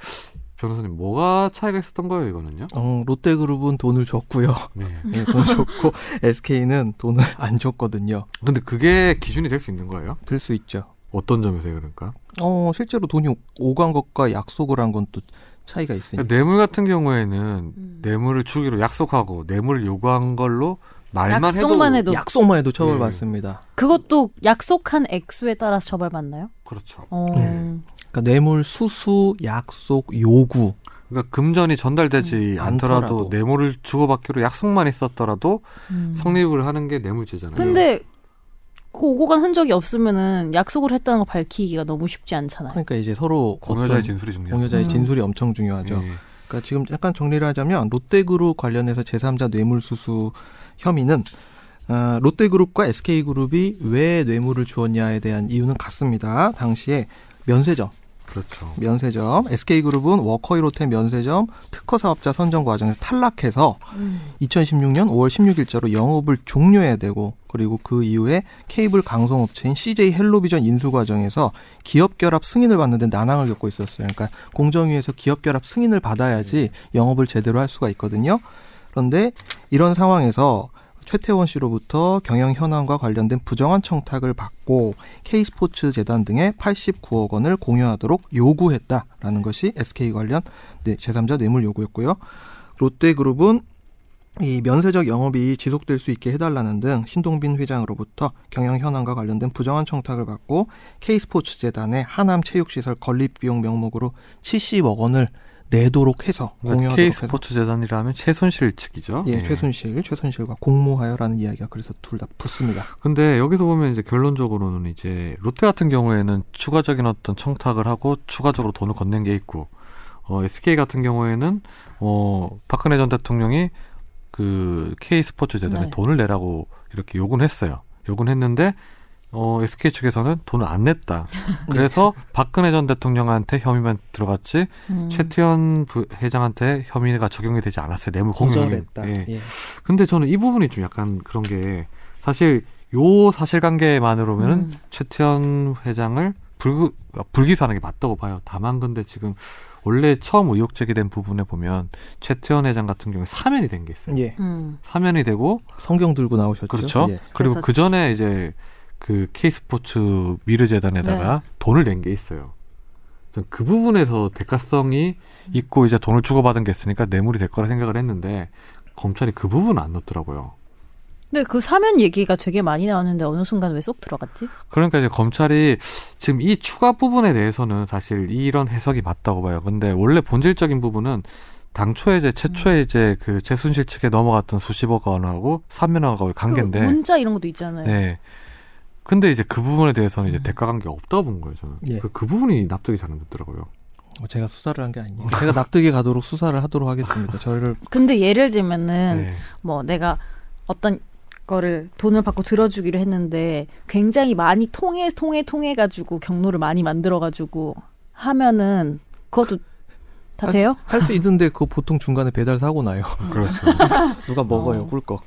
변호사님 뭐가 차이가 있었던 거예요, 이거는요? 어, 롯데그룹은 돈을 줬고요 네. 예, 돈 줬고 SK는 돈을 안 줬거든요 근데 그게 기준이 될 수 있는 거예요? 들수 있죠 어떤 점에서요, 그러니까? 어 실제로 돈이 오간 것과 약속을 한 건 또 차이가 있으니까 뇌물 같은 경우에는 음. 뇌물을 주기로 약속하고 뇌물을 요구한 걸로 말만 약속만 해도, 해도 약속만 해도 네. 처벌받습니다. 그것도 약속한 액수에 따라서 처벌받나요? 그렇죠. 어. 네. 그러니까 뇌물 수수, 약속, 요구. 그러니까 금전이 전달되지 음, 않더라도 않더라도. 뇌물을 주고받기로 약속만 있었더라도 음. 성립을 하는 게 뇌물죄잖아요. 근데 그 오고 간 흔적이 없으면은 약속을 했다는 거 밝히기가 너무 쉽지 않잖아요. 그러니까 이제 서로 공여자의 진술이 중요해요. 공여자의 음. 진술이 엄청 중요하죠. 예. 그러니까 지금 약간 정리를 하자면 롯데그룹 관련해서 제3자 뇌물수수 혐의는 아, 롯데그룹과 SK그룹이 왜 뇌물을 주었냐에 대한 이유는 같습니다. 당시에 면세점, 그렇죠. 면세점, SK그룹은 워커힐 호텔 면세점 특허 사업자 선정 과정에서 탈락해서 음. 2016년 5월 16일자로 영업을 종료해야 되고 그리고 그 이후에 케이블 방송업체인 CJ 헬로비전 인수 과정에서 기업 결합 승인을 받는데 난항을 겪고 있었어요. 그러니까 공정위에서 기업 결합 승인을 받아야지 영업을 제대로 할 수가 있거든요. 그런데 이런 상황에서 최태원 씨로부터 경영 현황과 관련된 부정한 청탁을 받고 K스포츠 재단 등의 89억 원을 공유하도록 요구했다라는 것이 SK 관련 네, 제3자 뇌물 요구였고요. 롯데그룹은 이 면세적 영업이 지속될 수 있게 해달라는 등 신동빈 회장으로부터 경영 현황과 관련된 부정한 청탁을 받고 K스포츠 재단의 하남 체육시설 건립 비용 명목으로 70억 원을 내도록 해서 그러니까 공유하도록 K 해서 스포츠 재단이라면 최순실 측이죠. 예, 예. 최순실, 최순실과 공모하여라는 이야기가 그래서 둘 다 붙습니다. 근데 여기서 보면 이제 결론적으로는 이제 롯데 같은 경우에는 추가적인 어떤 청탁을 하고 추가적으로 돈을 건넨 게 있고 어, SK 같은 경우에는 어, 박근혜 전 대통령이 그 K 스포츠 재단에 네. 돈을 내라고 이렇게 요구는 했어요. 요구는 했는데 어, SK 측에서는 돈을 안 냈다. 그래서 박근혜 전 대통령한테 혐의만 들어갔지 음. 최태원 부- 회장한테 혐의가 적용이 되지 않았어요. 뇌물 공여. 거절했다. 예. 예. 근데 저는 이 부분이 좀 약간 그런 게 사실 요 사실관계만으로는 음. 최태원 회장을 불, 불기소하는 게 맞다고 봐요. 다만 근데 지금 원래 처음 의혹 제기된 부분에 보면 최태원 회장 같은 경우에 사면이 된 게 있어요. 예. 음. 사면이 되고 성경 들고 나오셨죠. 그렇죠. 예. 그리고 그 전에 이제 그 K스포츠 미르재단에다가 돈을 낸 게 있어요. 전 그 부분에서 대가성이 있고 이제 돈을 주고받은 게 있으니까 뇌물이 될 거라 생각을 했는데 검찰이 그 부분은 안 넣었더라고요. 근데 그 사면 얘기가 되게 많이 나왔는데 어느 순간 왜 쏙 들어갔지? 그러니까 이제 검찰이 지금 이 추가 부분에 대해서는 사실 이런 해석이 맞다고 봐요. 근데 원래 본질적인 부분은 당초에 이제 최초에 이제 그 최순실 측에 넘어갔던 수십억 원하고 3면하고 관계인데 그 문자 이런 것도 있잖아요. 네. 근데 이제 그 부분에 대해서는 이제 음. 대가 관계가 없다고 본 거예요, 저는. 예. 그, 그 부분이 납득이 잘 안 됐더라고요. 어, 제가 수사를 한 게 아니에요. 제가 납득이 가도록 수사를 하도록 하겠습니다. 저를 근데 예를 들면은 네. 뭐 내가 어떤 거를 돈을 받고 들어주기로 했는데 굉장히 많이 통해 통해 통해 가지고 경로를 많이 만들어 가지고 하면은 그것도 다 돼요? 할 수 있는데 그거 보통 중간에 배달 사고 나요. 그렇죠. 누가 먹어요, 어. 꿀꺽.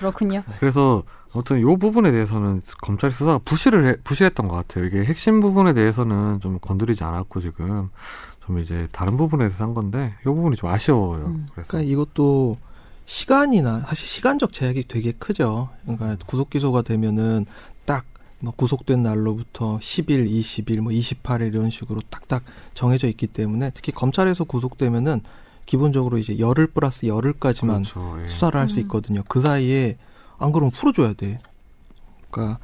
그렇군요. 그래서 아무튼 요 부분에 대해서는 검찰 수사가 부실을 해, 부실했던 것 같아요. 이게 핵심 부분에 대해서는 좀 건드리지 않았고 지금 좀 이제 다른 부분에 대해서 한 건데 요 부분이 좀 아쉬워요. 음. 그래서 그러니까 이것도 시간이나 사실 시간적 제약이 되게 크죠. 그러니까 구속 기소가 되면은 딱 뭐 구속된 날로부터 10일, 20일, 뭐 28일 이런 식으로 딱딱 정해져 있기 때문에 특히 검찰에서 구속되면은 기본적으로 이제 열흘 플러스 열흘까지만 그렇죠. 예. 수사를 할수 음. 있거든요. 그 사이에 안 그러면 풀어줘야 돼. 그러니까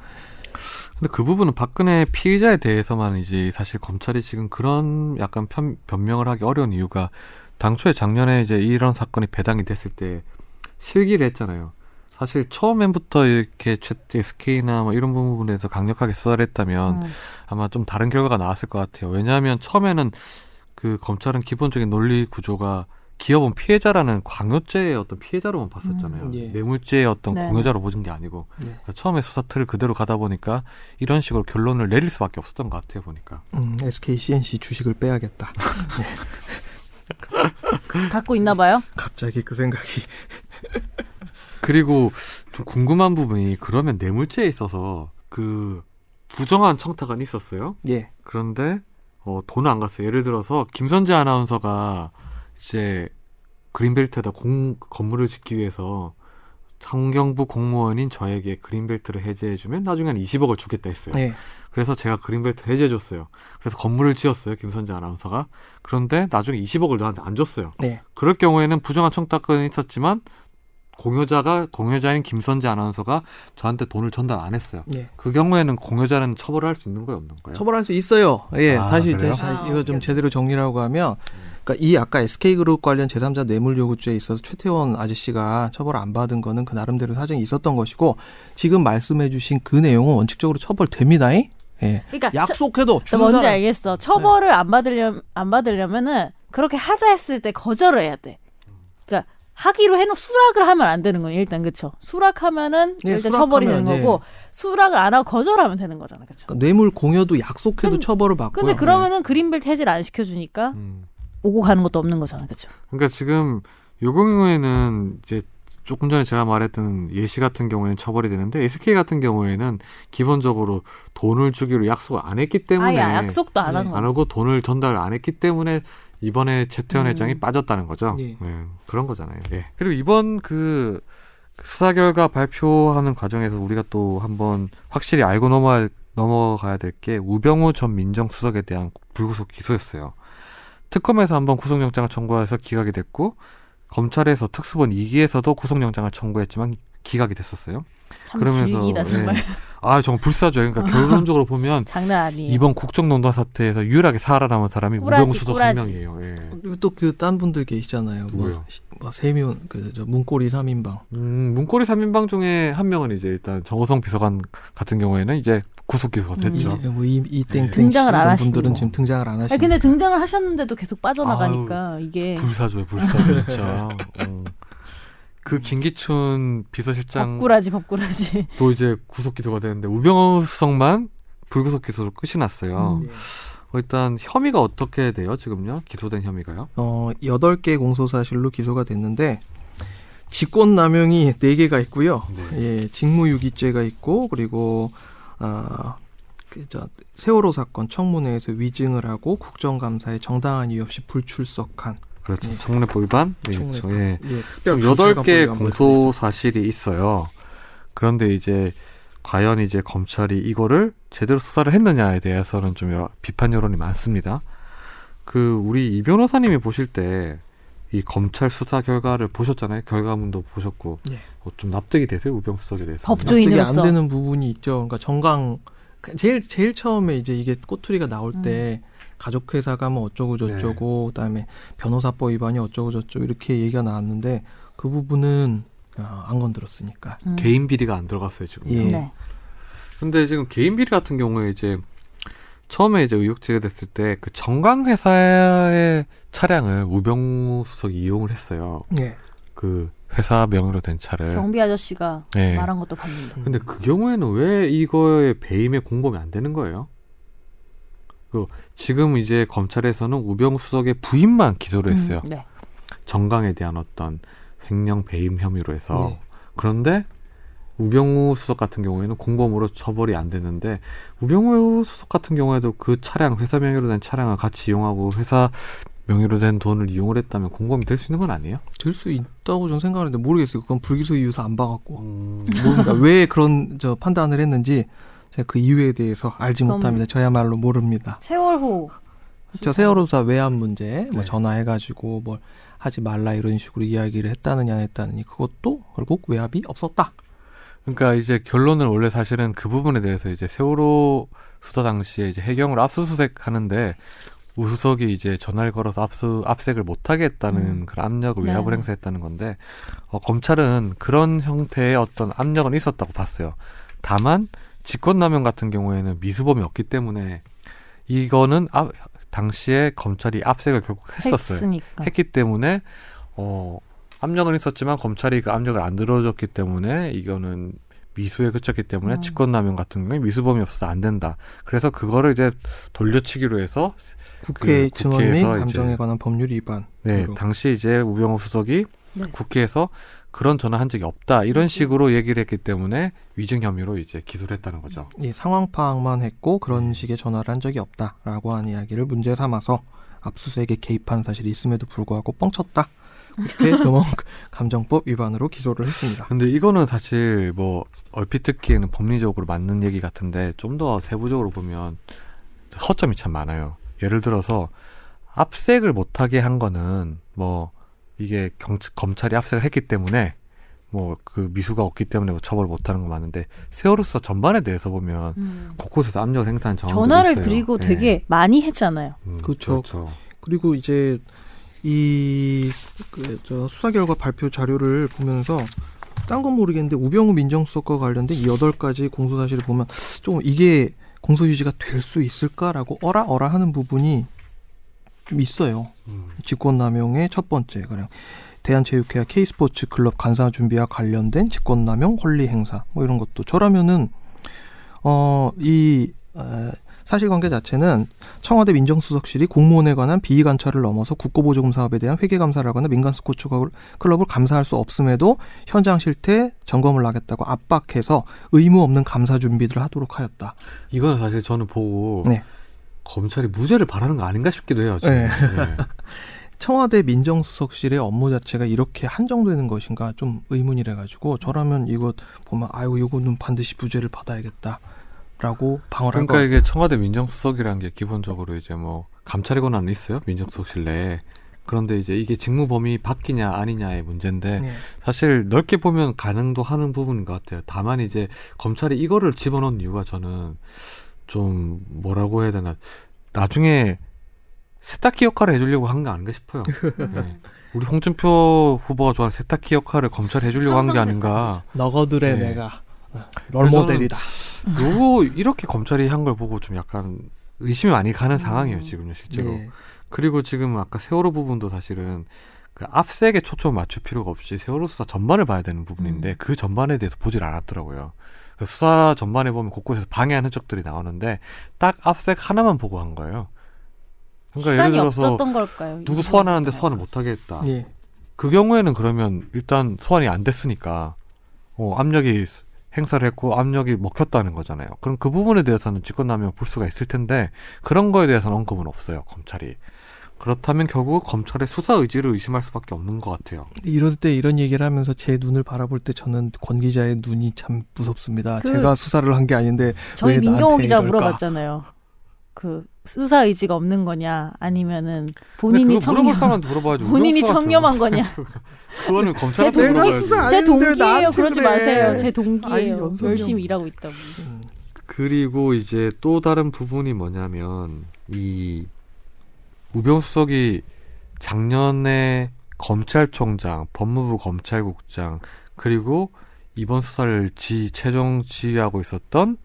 근데 그 부분은 박근혜 피의자에 대해서만 이제 사실 검찰이 지금 그런 약간 편, 변명을 하기 어려운 이유가 당초에 작년에 이제 이런 사건이 배당이 됐을 때 실기를 했잖아요. 사실 처음엔부터 이렇게 최 SK나 뭐 이런 부분에서 강력하게 수사를 했다면 음. 아마 좀 다른 결과가 나왔을 것 같아요. 왜냐하면 처음에는 그 검찰은 기본적인 논리 구조가 기업은 피해자라는 광요죄의 어떤 피해자로만 봤었잖아요. 음, 예. 뇌물죄의 어떤 네. 공여자로 보는 게 아니고 네. 처음에 수사 틀을 그대로 가다 보니까 이런 식으로 결론을 내릴 수밖에 없었던 것 같아요. 보니까. 음, SK CNC 주식을 빼야겠다. 갖고 있나 봐요. 갑자기 그 생각이 그리고 좀 궁금한 부분이 그러면 뇌물죄에 있어서 그 부정한 청탁은 있었어요. 예. 그런데 어, 돈은 안 갔어요. 예를 들어서 김선재 아나운서가 이제 그린벨트에다 공, 건물을 짓기 위해서 환경부 공무원인 저에게 그린벨트를 해제해주면 나중에 한 20억을 주겠다 했어요. 예. 그래서 제가 그린벨트 해제해줬어요. 그래서 건물을 지었어요. 김선재 아나운서가. 그런데 나중에 20억을 나한테 안 줬어요. 네. 그럴 경우에는 부정한 청탁은 있었지만 공여자가 공여자인 김선재 아나운서가 저한테 돈을 전달 안 했어요. 예. 그 경우에는 공여자는 처벌을 할수 있는 거예요, 없는 거예요? 처벌할 수 있어요. 예, 아, 다시 그래요? 다시 아, 이거 좀 오케이. 제대로 정리하고 하면, 그러니까 이 아까 SK그룹 관련 제3자 뇌물 요구죄에 있어서 최태원 아저씨가 처벌 안 받은 거는 그 나름대로 사정이 있었던 것이고 지금 말씀해 주신 그 내용은 원칙적으로 처벌됩니다. 예, 그러니까 약속해도 저, 준 뭔지 사람- 알겠어. 처벌을 안 받으려 안 받으려면은 그렇게 하자 했을 때 거절을 해야 돼. 하기로 해놓 수락을 하면 안 되는 거예요. 일단 그쵸. 수락하면은 예, 일단 수락하면, 처벌이 되는 예. 거고 수락을 안 하고 거절하면 되는 거잖아. 그쵸. 그러니까 뇌물 공여도 약속해도 근- 처벌을 받고요. 근데 그러면은 그린벨트 해지를 안 시켜주니까 음. 오고 가는 것도 없는 거잖아. 그쵸. 그러니까 지금 요 경우에는 이제 조금 전에 제가 말했던 예시 같은 경우에는 처벌이 되는데 SK 같은 경우에는 기본적으로 돈을 주기로 약속을 안 했기 때문에 아예 약속도 안 네. 한 거. 안 하고 돈을 전달 안 했기 때문에 이번에 최태원 음. 회장이 빠졌다는 거죠. 예. 네, 그런 거잖아요. 예. 그리고 이번 그 수사 결과 발표하는 과정에서 우리가 또 한번 확실히 알고 넘어야, 넘어가야 될 게 우병우 전 민정수석에 대한 불구속 기소였어요. 특검에서 한번 구속영장을 청구해서 기각이 됐고 검찰에서 특수본 2기에서도 구속영장을 청구했지만 기각이 됐었어요. 참 그러면서, 질기다 정말 예. 아 정말 불사죠. 그러니까 결론적으로 보면 장난 아니에요. 이번 국정농단 사태에서 유일하게 살아남은 사람이 꾸라지, 우병우 수석 꾸라지. 한 명이에요. 예. 그리고 또 그 딴 분들 계시잖아요. 뭐, 누구요? 시- 뭐 세미온 그저 문고리 3인방. 음, 문고리 3인방 중에 한 명은 이제 일단 정호성 비서관 같은 경우에는 이제 구속 기소가 음. 됐죠. 이제 뭐 이, 이땡땡 네. 등장을 안 하시는 분들은 거. 지금 등장을 안 하시는. 아니, 근데 등장을 하셨는데도 계속 빠져나가니까 이게 불사조예요, 불사조 진짜. 어. 그 김기춘 비서실장 법꾸라지 법꾸라지. 또 이제 구속 기소가 되는데 우병우 수석만 불구속 기소로 끝이 났어요. 음. 네. 어, 일단 혐의가 어떻게 돼요? 지금요? 기소된 혐의가요? 어, 8개 공소 사실로 기소가 됐는데 직권 남용이 4개가 있고요. 네. 예, 직무유기죄가 있고 그리고 아, 그저 세월호 사건 청문회에서 위증을 하고 국정감사에 정당한 이유 없이 불출석한 그렇죠. 네. 청문회법 위반. 예, 청문회법. 저- 예. 예, 특별 여덟 개 공소 사실이 있어요. 그런데 이제 과연 이제 검찰이 이거를 제대로 수사를 했느냐에 대해서는 좀 여러- 비판 여론이 많습니다. 그 우리 이 변호사님이 보실 때 이 검찰 수사 결과를 보셨잖아요. 결과문도 보셨고 예. 어, 좀 납득이 되세요 우병 수석에 대해서. 법조- 납득이 안. 되는 부분이 있죠. 그러니까 정강 제일 제일 처음에 이제 이게 꼬투리가 나올 때 가족 회사가 뭐 어쩌고 저쩌고 그다음에 변호사법 위반이 어쩌고 저쩌고 이렇게 얘기가 나왔는데 그 부분은 어, 안 건드렸으니까. 음. 개인 비리가 안 들어갔어요 지금. 예. 네. 근데 지금 개인 비리 같은 경우에 이제 처음에 이제 의혹 제기됐을 때 그 정강 회사의 차량을 우병우 수석이 이용을 했어요. 예. 그 회사 명의로 된 차를. 경비 아저씨가 네. 말한 것도 봤는데. 근데 그 경우에는 왜 이거의 배임에 공범이 안 되는 거예요? 그 지금 이제 검찰에서는 우병우 수석의 부인만 기소를 했어요. 음, 네. 정강에 대한 어떤 횡령 배임 혐의로 해서. 예. 그런데 우병우 수석 같은 경우에는 공범으로 처벌이 안 됐는데 우병우 수석 같은 경우에도 그 차량 회사 명의로 된 차량을 같이 이용하고 회사 명의로 된 돈을 이용을 했다면 공범이 될 수 있는 건 아니에요? 될 수 있다고 저는 생각하는데 모르겠어요. 그건 불기소 이유서 안 봐갖고 음, 모릅니다. 왜 그런 저 판단을 했는지 제가 그 이유에 대해서 알지 못합니다. 저야말로 모릅니다. 세월호. 저 세월호사 외환 문제 뭐 네. 전화해가지고 뭘 하지 말라 이런 식으로 이야기를 했다느냐 안 했다느니 그것도 결국 외압이 없었다. 그러니까 이제 결론은 원래 사실은 그 부분에 대해서 이제 세월호 수사 당시에 이제 해경을 압수수색 하는데 우수석이 이제 전화를 걸어서 압수 압색을 못하게 했다는 음. 그런 압력을 네. 외압을 행사했다는 건데 어, 검찰은 그런 형태의 어떤 압력은 있었다고 봤어요. 다만 직권남용 같은 경우에는 미수범이 없기 때문에 이거는 압, 당시에 검찰이 압색을 결국 했었어요. 했으니까. 했기 때문에 어 압력은 있었지만 검찰이 그 압력을 안 들어줬기 때문에 이거는 미수에 그쳤기 때문에 음. 직권남용 같은 경우에 미수범이 없어서 안 된다. 그래서 그거를 이제 돌려치기로 해서 국회 그 증언 및 감정에 이제- 관한 법률 위반. 네. 당시 이제 우병우 수석이 네. 국회에서 그런 전화 한 적이 없다 이런 식으로 얘기를 했기 때문에 위증 혐의로 이제 기소를 했다는 거죠. 이 상황 파악만 했고 네. 그런 식의 전화를 한 적이 없다라고 하는 이야기를 문제 삼아서 압수수색에 개입한 사실이 있음에도 불구하고 뻥쳤다. 그렇게 금융 감정법 위반으로 기소를 했습니다. 근데 이거는 사실 뭐 얼핏 듣기에는 법리적으로 맞는 얘기 같은데 좀 더 세부적으로 보면 허점이 참 많아요. 예를 들어서 압색을 못하게 한 거는 뭐 이게 경, 검찰이 압색을 했기 때문에 뭐 그 미수가 없기 때문에 뭐 처벌을 못하는 건 맞는데 세월호 수사 전반에 대해서 보면 음. 곳곳에서 압력을 행사한 전화를 있어요. 그리고 예. 되게 많이 했잖아요. 음, 그렇죠. 그렇죠. 그리고 이제 이그저 수사 결과 발표 자료를 보면서 딴 건 모르겠는데 우병우 민정수석과 관련된 이 여덟 가지 공소 사실을 보면 좀 이게 공소 유지가 될 수 있을까라고 어라 어라 하는 부분이 좀 있어요. 음. 직권남용의 첫 번째 그냥 대한체육회와 K스포츠 클럽 간사 준비와 관련된 직권남용 권리 행사 뭐 이런 것도 저라면은 어이 사실관계 자체는 청와대 민정수석실이 공무원에 관한 비위 관찰을 넘어서 국고보조금 사업에 대한 회계 감사를 하거나 민간 스포츠 클럽을 감사할 수 없음에도 현장 실태 점검을 하겠다고 압박해서 의무 없는 감사 준비들을 하도록 하였다. 이거는 사실 저는 보고 네. 검찰이 무죄를 바라는 거 아닌가 싶기도 해요. 네. 네. 청와대 민정수석실의 업무 자체가 이렇게 한정되는 것인가 좀 의문이래 가지고 저라면 이거 보면 아유 이거는 반드시 부죄를 받아야겠다라고 방어를 그러니까. 이게 청와대 민정수석이라는 게 기본적으로 이제 뭐 감찰의 권한은 있어요 민정수석실 내에 그런데 이제 이게 직무 범위 바뀌냐 아니냐의 문제인데 네. 사실 넓게 보면 가능도 하는 부분인 것 같아요. 다만 이제 검찰이 이거를 집어넣은 이유가 저는 좀 뭐라고 해야 되나 나중에 세탁기 역할을 해주려고 한게 아닌가 싶어요. 네. 우리 홍준표 후보가 좋아하는 세탁기 역할을 검찰이 해주려고 한 게 아닌가. 너거들의 네. 내가 롤모델이다. 요거 이렇게 검찰이 한 걸 보고 좀 약간 의심이 많이 가는 음. 상황이에요 지금요 실제로. 네. 그리고 지금 아까 세월호 부분도 사실은 그 앞색에 초점을 맞출 필요가 없이 세월호 수사 전반을 봐야 되는 부분인데 음. 그 전반에 대해서 보질 않았더라고요. 그 수사 전반에 보면 곳곳에서 방해한 흔적들이 나오는데 딱 앞색 하나만 보고 한 거예요. 그러니까 예를 시간이 들어서 없었던 걸까요? 누구 소환하는데 소환을 못 하게 했다. 예. 그 경우에는 그러면 일단 소환이 안 됐으니까 어, 압력이 행사를 했고 압력이 먹혔다는 거잖아요. 그럼 그 부분에 대해서는 직권남용 볼 수가 있을 텐데 그런 거에 대해서는 언급은 없어요. 검찰이. 그렇다면 결국 검찰의 수사 의지를 의심할 수밖에 없는 것 같아요. 이럴 때 이런 얘기를 하면서 제 눈을 바라볼 때 저는 권 기자의 눈이 참 무섭습니다. 그- 제가 수사를 한 게 아닌데 저희 왜 민경호 나한테 기자 이럴까? 물어봤잖아요. 그 수사 의지가 없는 거냐 아니면은 본인이 청렴. 본인이 청렴한 거냐? 그거는 검찰한테 제 동기- 제 동기예요. 그러지 그래. 마세요. 제 동기예요. 연설용. 열심히 일하고 있다고. 음. 그리고 이제 또 다른 부분이 뭐냐면 이 우병수 수석이 작년에 검찰총장, 법무부 검찰국장 그리고 이번 수사를 지 최종 지휘하고 있었던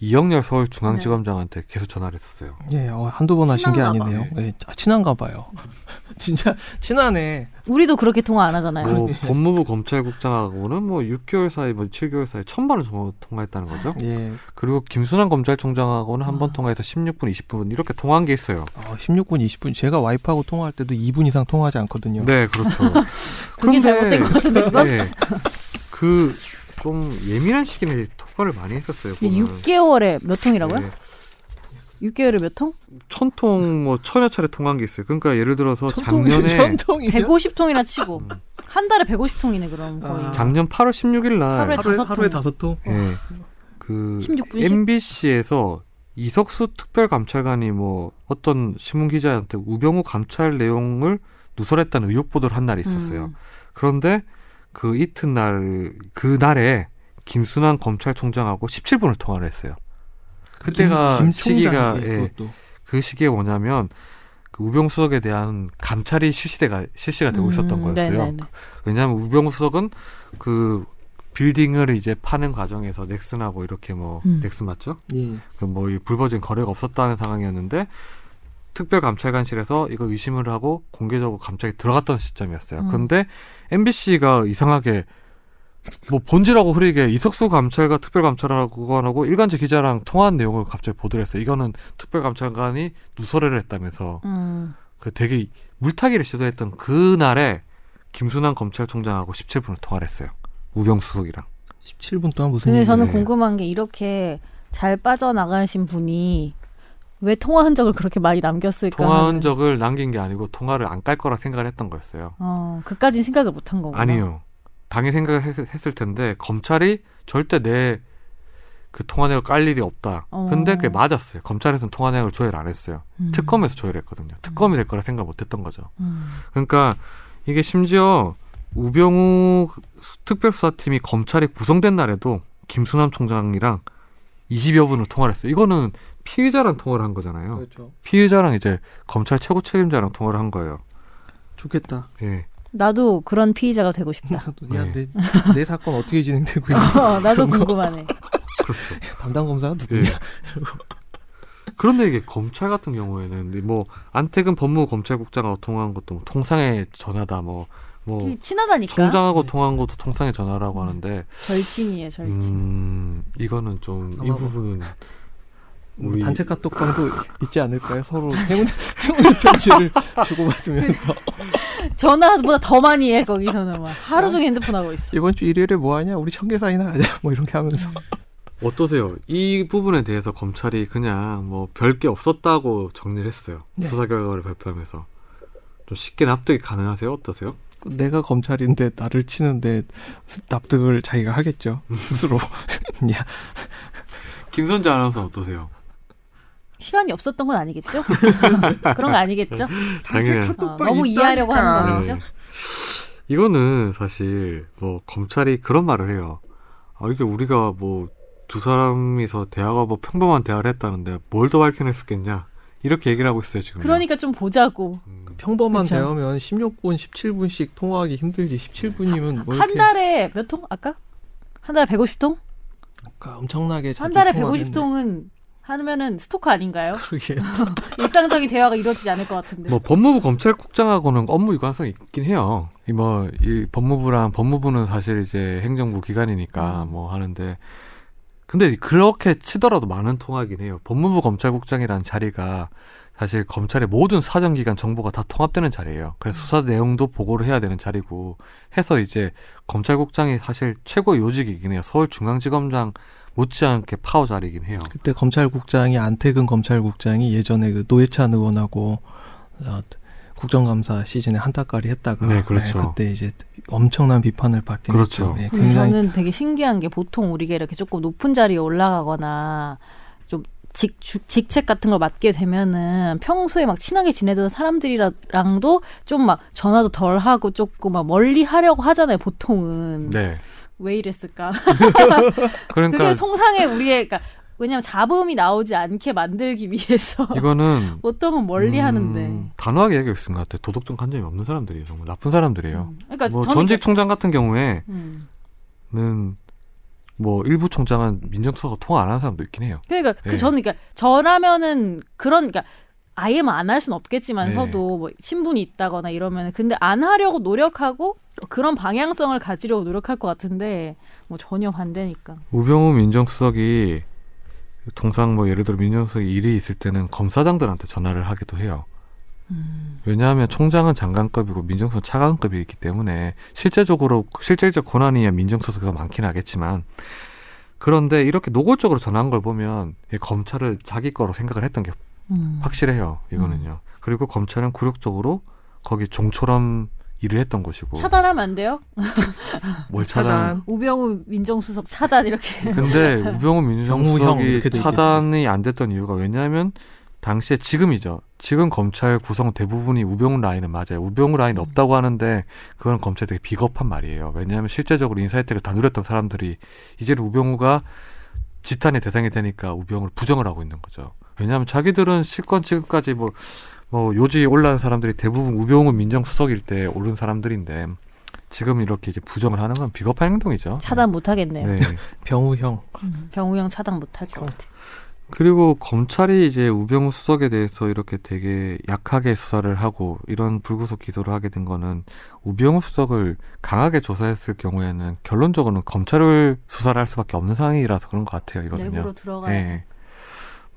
이영렬 서울중앙지검장한테 계속 전화를 했었어요. 예, 어, 한두 번 하신 게 친한가 아니네요. 예, 아, 친한가 봐요. 진짜 친하네. 우리도 그렇게 통화 안 하잖아요. 뭐 법무부 검찰국장하고는 뭐 6개월 사이, 뭐 7개월 사이 천 번을 통- 통화했다는 거죠. 예, 그리고 김순환 검찰총장하고는 한번 아. 통화해서 16분, 20분 이렇게 통화한 게 있어요. 어, 16분, 20분. 제가 와이프하고 통화할 때도 2분 이상 통화하지 않거든요. 네, 그렇죠. 그게 잘못된 것 같은데? 네, 그 좀 예민한 시기에 통화를 많이 했었어요. 보면. 6개월에 몇 통이라고요? 네, 6개월에 몇 통? 천 통 뭐 천여 차례 통화한 게 있어요. 그러니까 예를 들어서 작년에 천통이요? 150통이나 치고 음, 한 달에 150통이네 그럼 거의. 아. 작년 8월 16일 날 하루에 하루에, 다섯 하루에 통. 다섯 통? 예, 그 16분씩? MBC에서 이석수 특별감찰관이 뭐 어떤 신문 기자한테 우병우 감찰 내용을 누설했다는 의혹 보도를 한 날이 있었어요. 음. 그런데 그 이튿날 그 날에 김순환 검찰총장하고 17분을 통화를 했어요. 그때가 김- 시기가 예. 그 시기에 뭐냐면 그 우병우 수석에 대한 감찰이 실시대가 실시가 되고 있었던 음, 거였어요. 네네네. 왜냐하면 우병우 수석은 그 빌딩을 이제 파는 과정에서 넥슨하고 이렇게 뭐 음. 넥슨 맞죠? 예. 그뭐 불법적인 거래가 없었다는 상황이었는데 특별 감찰관실에서 이거 의심을 하고 공개적으로 감찰에 들어갔던 시점이었어요. 음. 그런데 MBC가 이상하게 뭐 본질하고 흐리게 이석수 감찰과 특별감찰관하고 일간지 기자랑 통화한 내용을 갑자기 보도를 했어요. 이거는 특별감찰관이 누설을 했다면서 음. 그 되게 물타기를 시도했던 그날에 김순환 검찰총장하고 17분을 통화를 했어요. 우병수 수석이랑. 17분 동안 무슨 근데 저는 네. 궁금한 게 이렇게 잘 빠져나가신 분이 왜 통화 흔적을 그렇게 많이 남겼을까? 통화. 흔적을 남긴 게 아니고 통화를 안 깔 거라 생각을 했던 거였어요. 어, 그까진 생각을 못 한 거구나. 아니요. 당연히 생각을 했, 했을 텐데 검찰이 절대 내 그 통화 내역을 깔 일이 없다. 어. 근데 그게 맞았어요. 검찰에서는 통화 내역을 조회를 안 했어요. 음. 특검에서 조회를 했거든요. 특검이 될 거라 생각 못 했던 거죠. 음. 그러니까 이게 심지어 우병우 수- 특별수사팀이 검찰이 구성된 날에도 김수남 총장이랑 20여 분을 통화를 했어요. 이거는 피의자랑 통화를 한 거잖아요. 그렇죠. 피의자랑 이제 검찰 최고 책임자랑 통화를 한 거예요. 좋겠다. 예. 나도 그런 피의자가 되고 싶다. 야, 네. 내, 내 사건 어떻게 진행되고 있니? 어, 나도 궁금하네. 그렇죠. 담당 검사가 예. 누구냐? 그런데 이게 검찰 같은 경우에는 뭐 안택은 법무부 검찰국장하고 통화한 것도 뭐 통상의 전화다 뭐 뭐 친하다니까. 총장하고 통화한 것도 통상의 전화라고 하는데 절친이에요, 절친. 음 이거는 좀 이 부분은 뭐 우리 단체 카톡방도 있지 않을까요? 서로 행운, 행운의 편지를 주고받으면서 전화보다 더 많이 해 거기서는 막 하루 종일 핸드폰 하고 있어. 이번 주 일요일에 뭐 하냐? 우리 청계산이나 가자. 뭐 이렇게 하면서 어떠세요? 이 부분에 대해서 검찰이 그냥 뭐 별 게 없었다고 정리를 했어요. 네. 수사 결과를 발표하면서 좀 쉽게 납득이 가능하세요? 어떠세요? 내가 검찰인데 나를 치는데 납득을 자기가 하겠죠 스스로. 야, 김선재 아나운서 어떠세요? 시간이 없었던 건 아니겠죠? 그런 거 아니겠죠? 당연히. 어, 너무 이해하려고 하는 거겠죠? 네. 이거는 사실 뭐 검찰이 그런 말을 해요. 아 이게 우리가 뭐 두 사람이서 대화가 뭐 평범한 대화를 했다는데 뭘 더 밝혀낼 수 있겠냐 이렇게 얘기를 하고 있어요 지금. 그러니까 좀 보자고. 음, 평범한 그쵸. 대화면 16분, 17분씩 통화하기 힘들지. 17분이면 뭐한 이렇게 달에 몇 통? 아까? 한 달에 150통? 엄청나게 자주 한 달에 통화하는데. 150통은 하면은 스토커 아닌가요? 그러게. 일상적인 대화가 이루어지지 않을 것 같은데. 뭐 법무부 검찰국장하고는 업무 유관성이 있긴 해요. 이뭐이 법무부랑 법무부는 사실 이제 행정부 기관이니까 음. 뭐 하는데 근데 그렇게 치더라도 많은 통화긴 해요. 법무부 검찰국장이라는 자리가 사실 검찰의 모든 사정기관 정보가 다 통합되는 자리예요. 그래서 수사 내용도 보고를 해야 되는 자리고 해서 이제 검찰국장이 사실 최고 요직이긴 해요. 서울중앙지검장 못지않게 파워 자리이긴 해요. 그때 검찰국장이 안태근 검찰국장이 예전에 그 노회찬 의원하고 어, 국정감사 시즌에 한타까리 했다가 네, 그렇죠. 그때 이제 엄청난 비판을 받긴 그렇죠. 했죠. 예, 근데 굉장히 저는 되게 신기한 게 보통 우리가 이렇게 조금 높은 자리에 올라가거나 좀 직, 주- 직책 같은 걸 맡게 되면은 평소에 막 친하게 지내던 사람들이랑도 좀 막 전화도 덜 하고 조금 막 멀리 하려고 하잖아요, 보통은. 네. 왜 이랬을까? 그러니까 그게 통상의 우리의, 그러니까 왜냐면 잡음이 나오지 않게 만들기 위해서 이거는 보통은 멀리 음, 하는데. 단호하게 얘기할 수 있는 것 같아요. 도덕적 관점이 없는 사람들이에요. 정말 나쁜 사람들이에요. 음. 그러니까 뭐 전직 총장 같은 경우에는 음. 뭐 일부 총장은 민정수석과 통화 안 하는 사람도 있긴 해요. 그러니까 예. 그 저는 그러니까 저라면은 그런 그러니까 아예만 안할 수는 없겠지만서도 뭐 친분이 있다거나 이러면 근데 안 하려고 노력하고 그런 방향성을 가지려고 노력할 것 같은데 뭐 전혀 반대니까. 우병우 민정수석이 통상 뭐 예를 들어 민정수석이 일이 있을 때는 검사장들한테 전화를 하기도 해요. 음. 왜냐하면 총장은 장관급이고 민정수석 차관급이기 때문에 실제적으로 실질적 권한이 민정수석이 더 많긴 하겠지만 그런데 이렇게 노골적으로 전화한 걸 보면 이 검찰을 자기 거로 생각을 했던 게 음. 확실해요. 이거는요. 그리고 검찰은 굴욕적으로 거기 종처럼 일을 했던 것이고 차단하면 안 돼요? 뭘 차단? 차단. 우병우 민정수석 차단 이렇게. 근데 우병우 민정수석이 차단이 안 됐던 이유가 왜냐하면 당시에 지금이죠. 지금 검찰 구성 대부분이 우병우 라인은 맞아요. 우병우 라인 없다고 하는데 그건 검찰 되게 비겁한 말이에요. 왜냐하면 실제적으로 인사 혜택을 다 누렸던 사람들이 이제는 우병우가 지탄의 대상이 되니까 우병우를 부정을 하고 있는 거죠. 왜냐하면 자기들은 실권 지금까지 뭐, 뭐 요지에 올라온 사람들이 대부분 우병우 민정수석일 때 오른 사람들인데 지금 이렇게 이제 부정을 하는 건 비겁한 행동이죠. 차단 못 하겠네요. 네. 병우형 음, 병우형 차단 못 할 것 같아. 그리고 검찰이 이제 우병우 수석에 대해서 이렇게 되게 약하게 수사를 하고 이런 불구속 기소를 하게 된 거는 우병우 수석을 강하게 조사했을 경우에는 결론적으로는 검찰을 수사를 할 수밖에 없는 상황이라서 그런 것 같아요. 이거는요. 내부로 들어가야 예. 돼.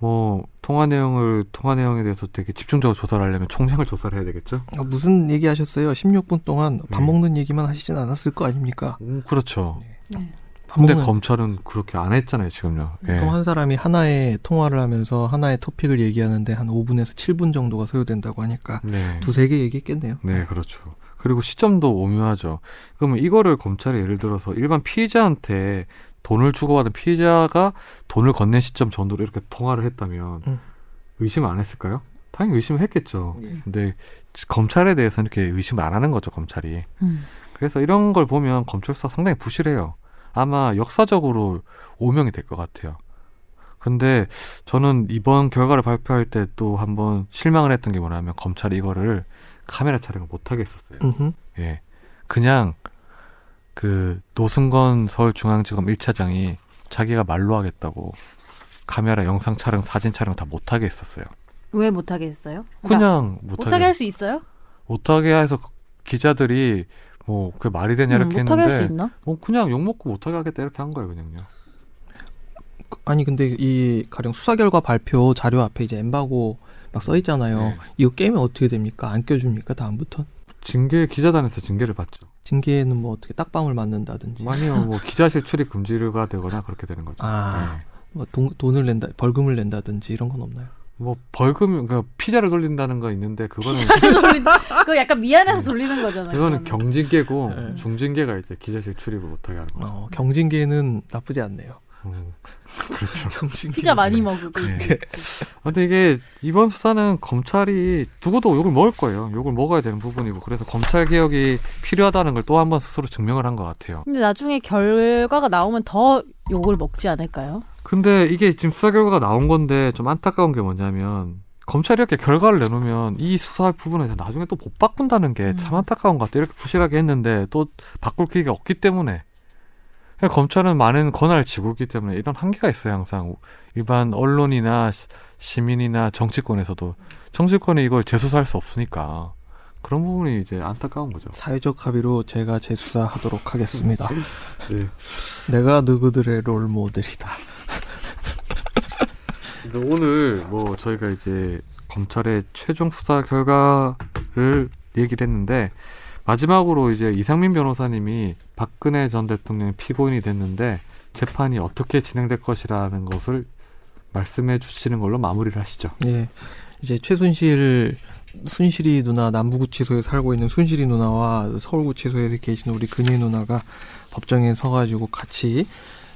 뭐 통화 내용을 통화 내용에 대해서 되게 집중적으로 조사를 하려면 총장을 조사를 해야 되겠죠. 어, 무슨 얘기 하셨어요? 16분 동안 밥 네. 먹는 얘기만 하시진 않았을 거 아닙니까? 음, 그렇죠. 네. 밥 근데 먹는 검찰은 그렇게 안 했잖아요, 지금요. 예. 보통 한 사람이 하나의 통화를 하면서 하나의 토픽을 얘기하는데 한 5분에서 7분 정도가 소요된다고 하니까 네. 두세 개 얘기했겠네요. 네, 그렇죠. 그리고 시점도 오묘하죠. 그러면 이거를 검찰이 예를 들어서 일반 피의자한테 돈을 주고받은 피의자가 돈을 건넨 시점 정도로 이렇게 통화를 했다면 음. 의심 안 했을까요? 당연히 의심을 했겠죠. 예. 근데 검찰에 대해서는 이렇게 의심을 안 하는 거죠, 검찰이. 음. 그래서 이런 걸 보면 검찰 수사 상당히 부실해요. 아마 역사적으로 오명이 될 것 같아요. 근데 저는 이번 결과를 발표할 때 또 한번 실망을 했던 게 뭐냐면 검찰이 이거를 카메라 촬영을 못 하게 했었어요. 음흠. 예. 그냥 그 노승건 서울중앙지검 1차장이 자기가 말로 하겠다고 카메라 영상 촬영, 사진 촬영 다 못하게 했었어요. 왜 못하게 했어요? 그러니까 그냥 못하게 못하게 할 수 있어요? 못하게 해서 기자들이 뭐 그게 말이 되냐 음, 이렇게 못하게 할수 했는데 있나? 뭐 그냥 욕 먹고 못하게 하겠다 이렇게 한 거예요 그냥요. 아니 근데 이 가령 수사 결과 발표 자료 앞에 이제 엠바고 막 써 있잖아요. 네. 이거 깨면 어떻게 됩니까? 안 껴줍니까? 다음부터 징계 기자단에서 징계를 받죠. 징계는 뭐 어떻게 딱밤을 맞는다든지 아니요 뭐 기자실 출입 금지가 되거나 그렇게 되는 거죠. 아. 네. 뭐 돈, 돈을 낸다 벌금을 낸다든지 이런 건 없나요? 뭐 벌금 그러니까 피자를 돌린다는 거 있는데 그거는 돌린다. 그거 약간 미안해서 돌리는 거잖아요. 그거는. 경징계고 네. 중징계가 이제 기자실 출입을 못하게 하는 거. 어, 경징계는 나쁘지 않네요. 음, 그렇죠. 피자 많이 먹고 네. 있어요. 근데 이게 이번 수사는 검찰이 두고도 욕을 먹을 거예요. 욕을 먹어야 되는 부분이고 그래서 검찰 개혁이 필요하다는 걸 또 한 번 스스로 증명을 한 것 같아요. 근데 나중에 결과가 나오면 더 욕을 먹지 않을까요? 근데 이게 지금 수사 결과가 나온 건데 좀 안타까운 게 뭐냐면 검찰이 이렇게 결과를 내놓으면 이 수사 부분에서 나중에 또 못 바꾼다는 게참 음. 안타까운 것 같아요. 이렇게 부실하게 했는데 또 바꿀 기회가 없기 때문에 검찰은 많은 권한을 쥐고 있기 때문에 이런 한계가 있어요. 항상 일반 언론이나 시- 시민이나 정치권에서도 정치권이 이걸 재수사할 수 없으니까 그런 부분이 이제 안타까운 거죠. 사회적 합의로 제가 재수사하도록 하겠습니다. 네. 내가 누구들의 롤 모델이다. 오늘 뭐 저희가 이제 검찰의 최종 수사 결과를 얘기를 했는데 마지막으로 이제 이상민 변호사님이 박근혜 전 대통령이 피고인이 됐는데 재판이 어떻게 진행될 것이라는 것을 말씀해 주시는 걸로 마무리를 하시죠. 예. 이제 최순실 순실이 누나 남부구치소에 살고 있는 순실이 누나와 서울구치소에 계신 우리 근희 누나가 법정에 서가지고 같이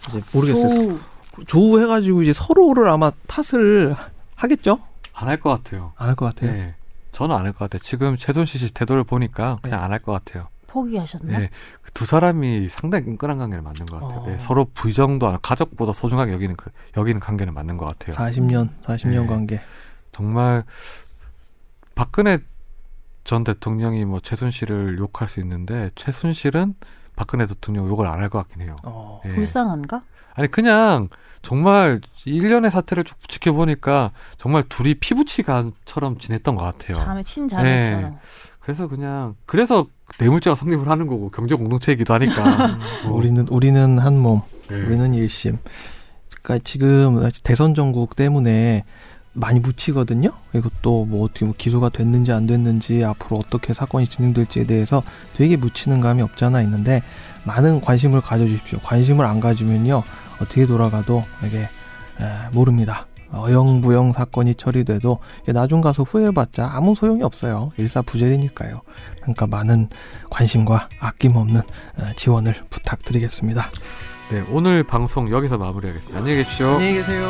이제 모르겠어요. 조우. 조우해가지고 이제 서로를 아마 탓을 하겠죠? 안 할 것 같아요. 안 할 것 같아요. 네. 저는 안 할 것 같아요. 지금 최순실 씨 태도를 보니까 그냥 안 할 것 같아요. 포기하셨나? 네. 그두 사람이 상당히 끈끈한 관계를 맞는 것 같아요. 어. 네, 서로 부정도 안- 가족보다 소중하게 여기는 그- 여기는 관계는 맞는 것 같아요. 40년, 40년 네. 관계. 정말 박근혜 전 대통령이 뭐 최순실을 욕할 수 있는데 최순실은 박근혜 대통령 욕을 안 할 것 같긴 해요. 어. 예. 불쌍한가? 아니 그냥 정말 일련의 사태를 쭉 지켜보니까 정말 둘이 피부치간처럼 지냈던 것 같아요. 자매 친자매처럼. 그래서 그냥 그래서 뇌물죄가 성립을 하는 거고 경제 공동체이기도 하니까. 어. 우리는 우리는 한 몸, 네. 우리는 일심. 그러니까 지금 대선 전국 때문에 많이 묻히거든요. 그리고 또 뭐 어떻게 뭐 기소가 됐는지 안 됐는지 앞으로 어떻게 사건이 진행될지에 대해서 되게 묻히는 감이 없지 않아 있는데 많은 관심을 가져주십시오. 관심을 안 가지면요 어떻게 돌아가도 이게 에, 모릅니다. 어영부영 사건이 처리돼도 나중 가서 후회해봤자 아무 소용이 없어요. 일사부재리니까요. 그러니까 많은 관심과 아낌없는 에, 지원을 부탁드리겠습니다. 네, 오늘 방송 여기서 마무리하겠습니다. 안녕히 계십시오. 안녕히 계세요.